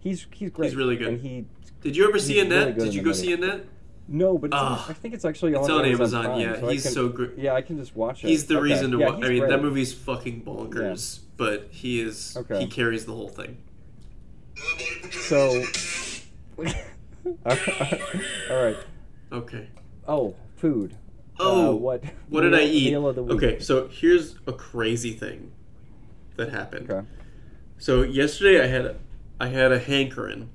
He's he's great. really good. And he Did you ever see He's Annette? really Did in you go see Annette? No, but Ah, I think it's actually on, it's on Amazon. Prime, yeah, so he's can- so gr- Yeah, I can just watch it. He's the Okay. reason to Yeah, watch. I mean, great. that movie's fucking bonkers, but he is Okay. he carries the whole thing. So. All right. Okay. Oh, food. Oh, Uh, what? What did I eat? Meal the week. Okay, so here's a crazy thing that happened. Okay. So yesterday I had a, I had a hankering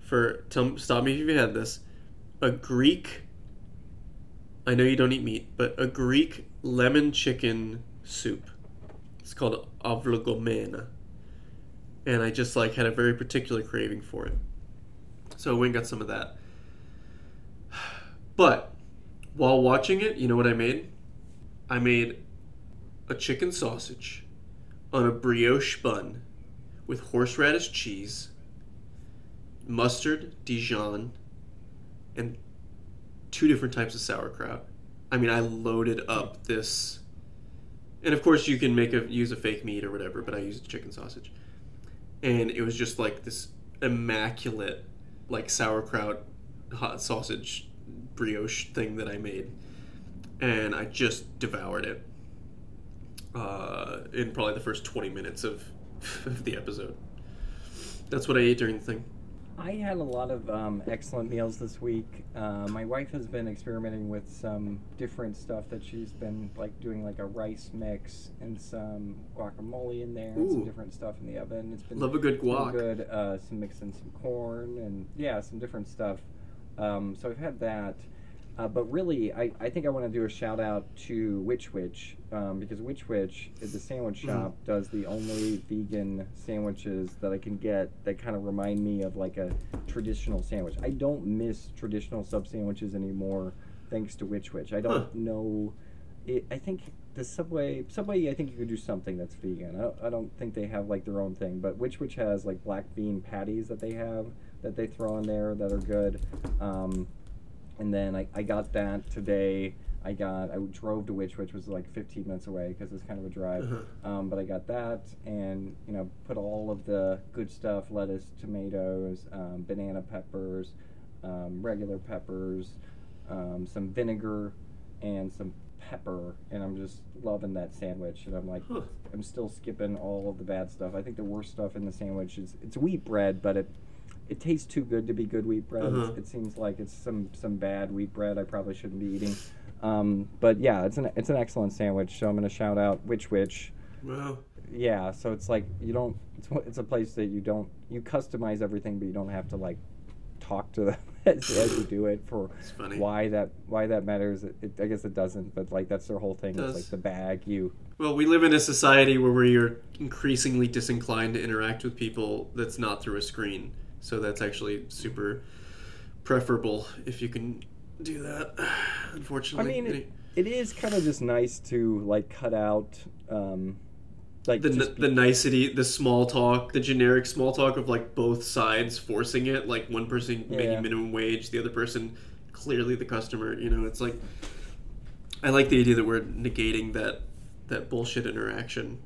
for tell, stop me if you had this a Greek. I know you don't eat meat, but a Greek lemon chicken soup. It's called avlogomena, and I just like had a very particular craving for it. So I went and got some of that. But while watching it, you know what I made? I made a chicken sausage on a brioche bun with horseradish cheese, mustard, Dijon, and two different types of sauerkraut. I mean, I loaded up this, and of course you can make a use a fake meat or whatever, but I used chicken sausage, and it was just like this immaculate, like sauerkraut hot sausage brioche thing that I made, and I just devoured it uh, in probably the first 20 minutes of, of the episode. That's what I ate during the thing. I had a lot of um, excellent meals this week. Uh, my wife has been experimenting with some different stuff that she's been like doing, like a rice mix and some guacamole in there, and some Ooh. different stuff in the oven. It's been Love a good guac. good. Uh, some mixing some corn and yeah, some different stuff. Um, so I've had that. Uh, but really, I, I think I want to do a shout out to Which Wich um, because Which Wich, at the sandwich Mhm. shop, does the only vegan sandwiches that I can get that kind of remind me of like a traditional sandwich. I don't miss traditional sub sandwiches anymore thanks to Which Wich. I don't Huh. know. It, I think the Subway, Subway, I think you could do something that's vegan. I don't, I don't think they have like their own thing, but Which Wich has like black bean patties that they have that they throw in there that are good. Um, and then I, I got that today. I got I drove to Witch, which was like 15 minutes away because it's kind of a drive. Uh-huh. Um, but I got that and you know put all of the good stuff: lettuce, tomatoes, um, banana peppers, um, regular peppers, um, some vinegar, and some pepper. And I'm just loving that sandwich. And I'm like, Huh. I'm still skipping all of the bad stuff. I think the worst stuff in the sandwich is it's wheat bread, but it it tastes too good to be good wheat bread. Uh-huh. It seems like it's some some bad wheat bread I probably shouldn't be eating. Um, but yeah, it's an it's an excellent sandwich. So I'm gonna shout out Which Wich. Wow. Yeah, so it's like you don't. It's it's a place that you don't you customize everything, but you don't have to like talk to them as, as you do it for why that why that matters. It, it, I guess it doesn't, but like that's their whole thing. It's like the bag you. Well, we live in a society where we are increasingly disinclined to interact with people that's not through a screen. So that's actually super preferable if you can do that. Unfortunately, I mean, it, it is kind of just nice to like cut out. Um, like the just the nicety, the small talk, the generic small talk of like both sides forcing it, like one person Yeah. making minimum wage, the other person clearly the customer. You know, it's like I like the idea that we're negating that that bullshit interaction.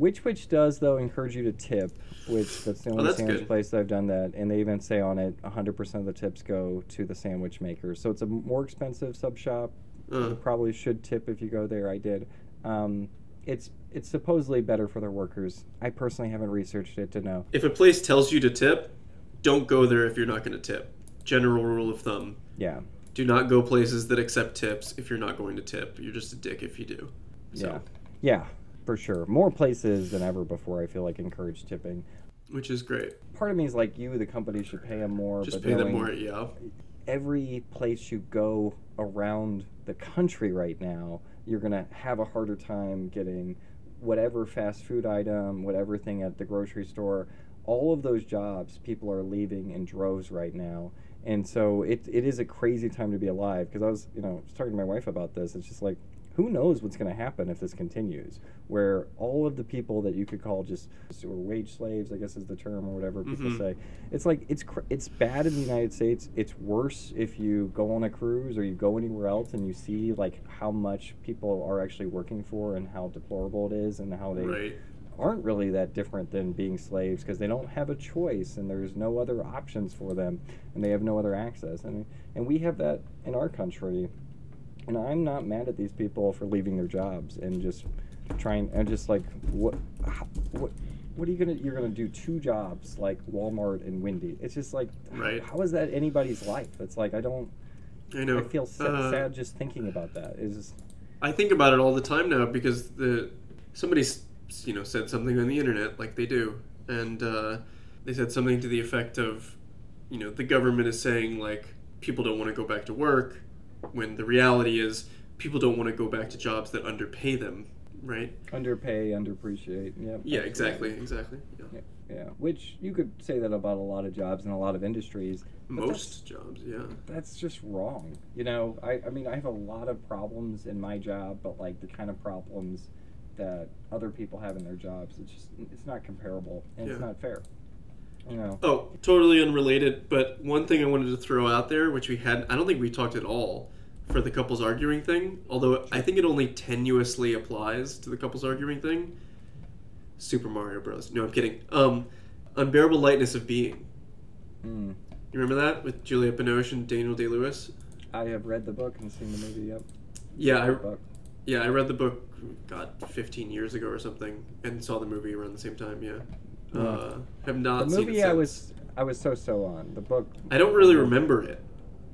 Which Wich does though encourage you to tip, which that's the only Oh, that's sandwich good. place that I've done that, and they even say on it 100% of the tips go to the sandwich maker. So it's a more expensive sub shop. Uh, You probably should tip if you go there. I did. Um, it's it's supposedly better for their workers. I personally haven't researched it to know. if a place tells you to tip, don't go there if you're not going to tip. General rule of thumb: Yeah, do not go places that accept tips if you're not going to tip. You're just a dick if you do. So, yeah, yeah, for sure. More places than ever before. I feel like encourage tipping. which is great. Part of me is like you, the company should pay them more. Just pay them more. Yeah. every place you go around the country right now, you're going to have a harder time getting whatever fast food item, whatever thing at the grocery store. All of those jobs, people are leaving in droves right now. And so it, it is a crazy time to be alive because I was, you know, was talking to my wife about this. It's just like, who knows what's going to happen if this continues? Where all of the people that you could call just or wage slaves, I guess is the term or whatever people Mhm. say, it's like it's cr- it's bad in the United States. It's worse if you go on a cruise or you go anywhere else and you see like how much people are actually working for and how deplorable it is and how they Right. aren't really that different than being slaves because they don't have a choice and there's no other options for them and they have no other access. And and we have that in our country. And I'm not mad at these people for leaving their jobs and just trying and just like what what what are you gonna you're gonna do two jobs like Walmart and Wendy? It's just like Right. how is that anybody's life? It's like I don't I know. I feel sa- Uh, sad just thinking about that. Is I think about it all the time now because the somebody's you know said something on the internet like they do, and uh, they said something to the effect of, you know, the government is saying like people don't want to go back to work, when the reality is people don't want to go back to jobs that underpay them, right? underpay, underappreciate. Yeah. Yeah, exactly, exactly. Yeah. Yeah, yeah. Which you could say that about a lot of jobs and a lot of industries. Most jobs, yeah. That's, that's just wrong. You know, I, I mean, I have a lot of problems in my job, but like the kind of problems that other people have in their jobs, it's just it's not comparable and it's not fair. You know. Oh, totally unrelated, but one thing I wanted to throw out there, which we had, I don't think we talked at all for the couples arguing thing, although I think it only tenuously applies to the couples arguing thing. Super Mario Bros. No, I'm kidding. Um, Unbearable Lightness of Being. Mm. You remember that with Julia Binoche and Daniel Day Lewis? I have read the book and seen the movie. Yep. Yeah, I, yeah, I read the book, God, 15 years ago or something, and saw the movie around the same time. Yeah. Uh, have not The movie I was I was so so on. The book I don't really remember it,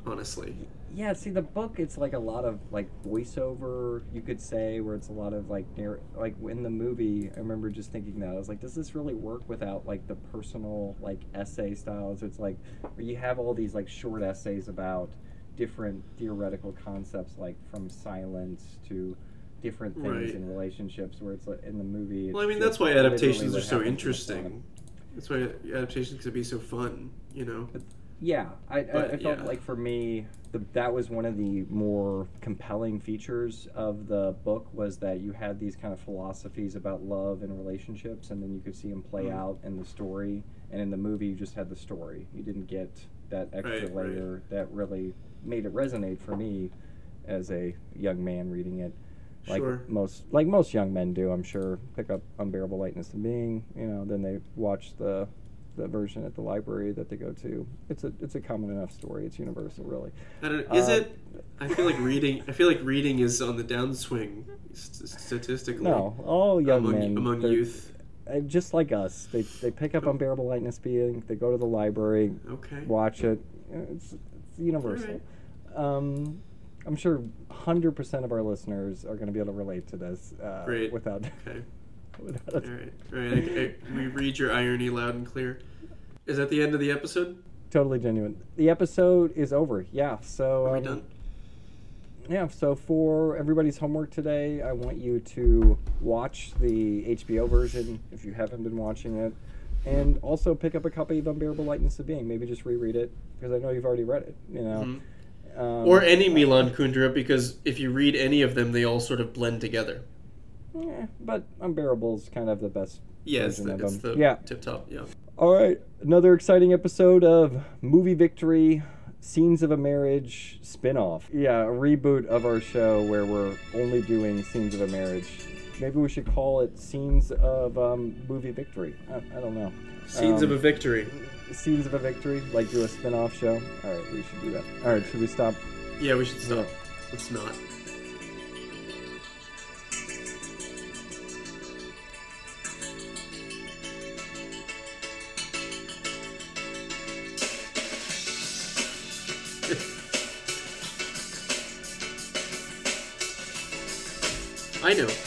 honestly. Yeah, see the book it's like a lot of like voiceover you could say where it's a lot of like narr- like in the movie I remember just thinking that I was like does this really work without like the personal like essay styles it's like where you have all these like short essays about different theoretical concepts like from silence to different things Right. in relationships where it's like in the movie Well, I mean, that's why adaptations are so happens in the interesting. That's why adaptations can be so fun, you know? Yeah, I, I, But, I felt yeah. like for me, the, that was one of the more compelling features of the book was that you had these kind of philosophies about love and relationships, and then you could see them play Mhm. out in the story. And in the movie, you just had the story. You didn't get that extra Right, right. layer that really made it resonate for me as a young man reading it. Like Sure. most, like most young men do, I'm sure. Pick up Unbearable Lightness of Being, you know. Then they watch the the version at the library that they go to. It's a it's a common enough story. It's universal, really. I don't Is Uh, it? I feel like reading. I feel like reading is on the downswing st- statistically. No, all young among, men among youth. uh, just like us, they they pick up Unbearable Lightness Being. They go to the library, Okay. watch it. It's it's universal. Um, I'm sure hundred percent of our listeners are going to be able to relate to this uh, Great. without. Okay. without All right. All right. I, I, we read your irony loud and clear. Is that the end of the episode? Totally genuine. The episode is over. Yeah. So Are we um, done? Yeah, so for everybody's homework today, I want you to watch the HBO version if you haven't been watching it. And also pick up a copy of Unbearable Lightness of Being. Maybe just reread it because I know you've already read it. You know, Mhm. Um, Or any Milan Kundera, because if you read any of them, they all sort of blend together. Yeah, but Unbearable's kind of the best. Yeah, it's the, it's the Yeah. tip top. Yeah. All right, another exciting episode of Movie Victory Scenes of a Marriage spin-off. Yeah, a reboot of our show where we're only doing scenes of a marriage. Maybe we should call it Scenes of um, Movie Victory. I, I don't know. Scenes of Um, a victory. Scenes of a Victory, like do a spin-off show. All right, we should do that. All right, should we stop? Yeah, we should stop. Let's not. I know.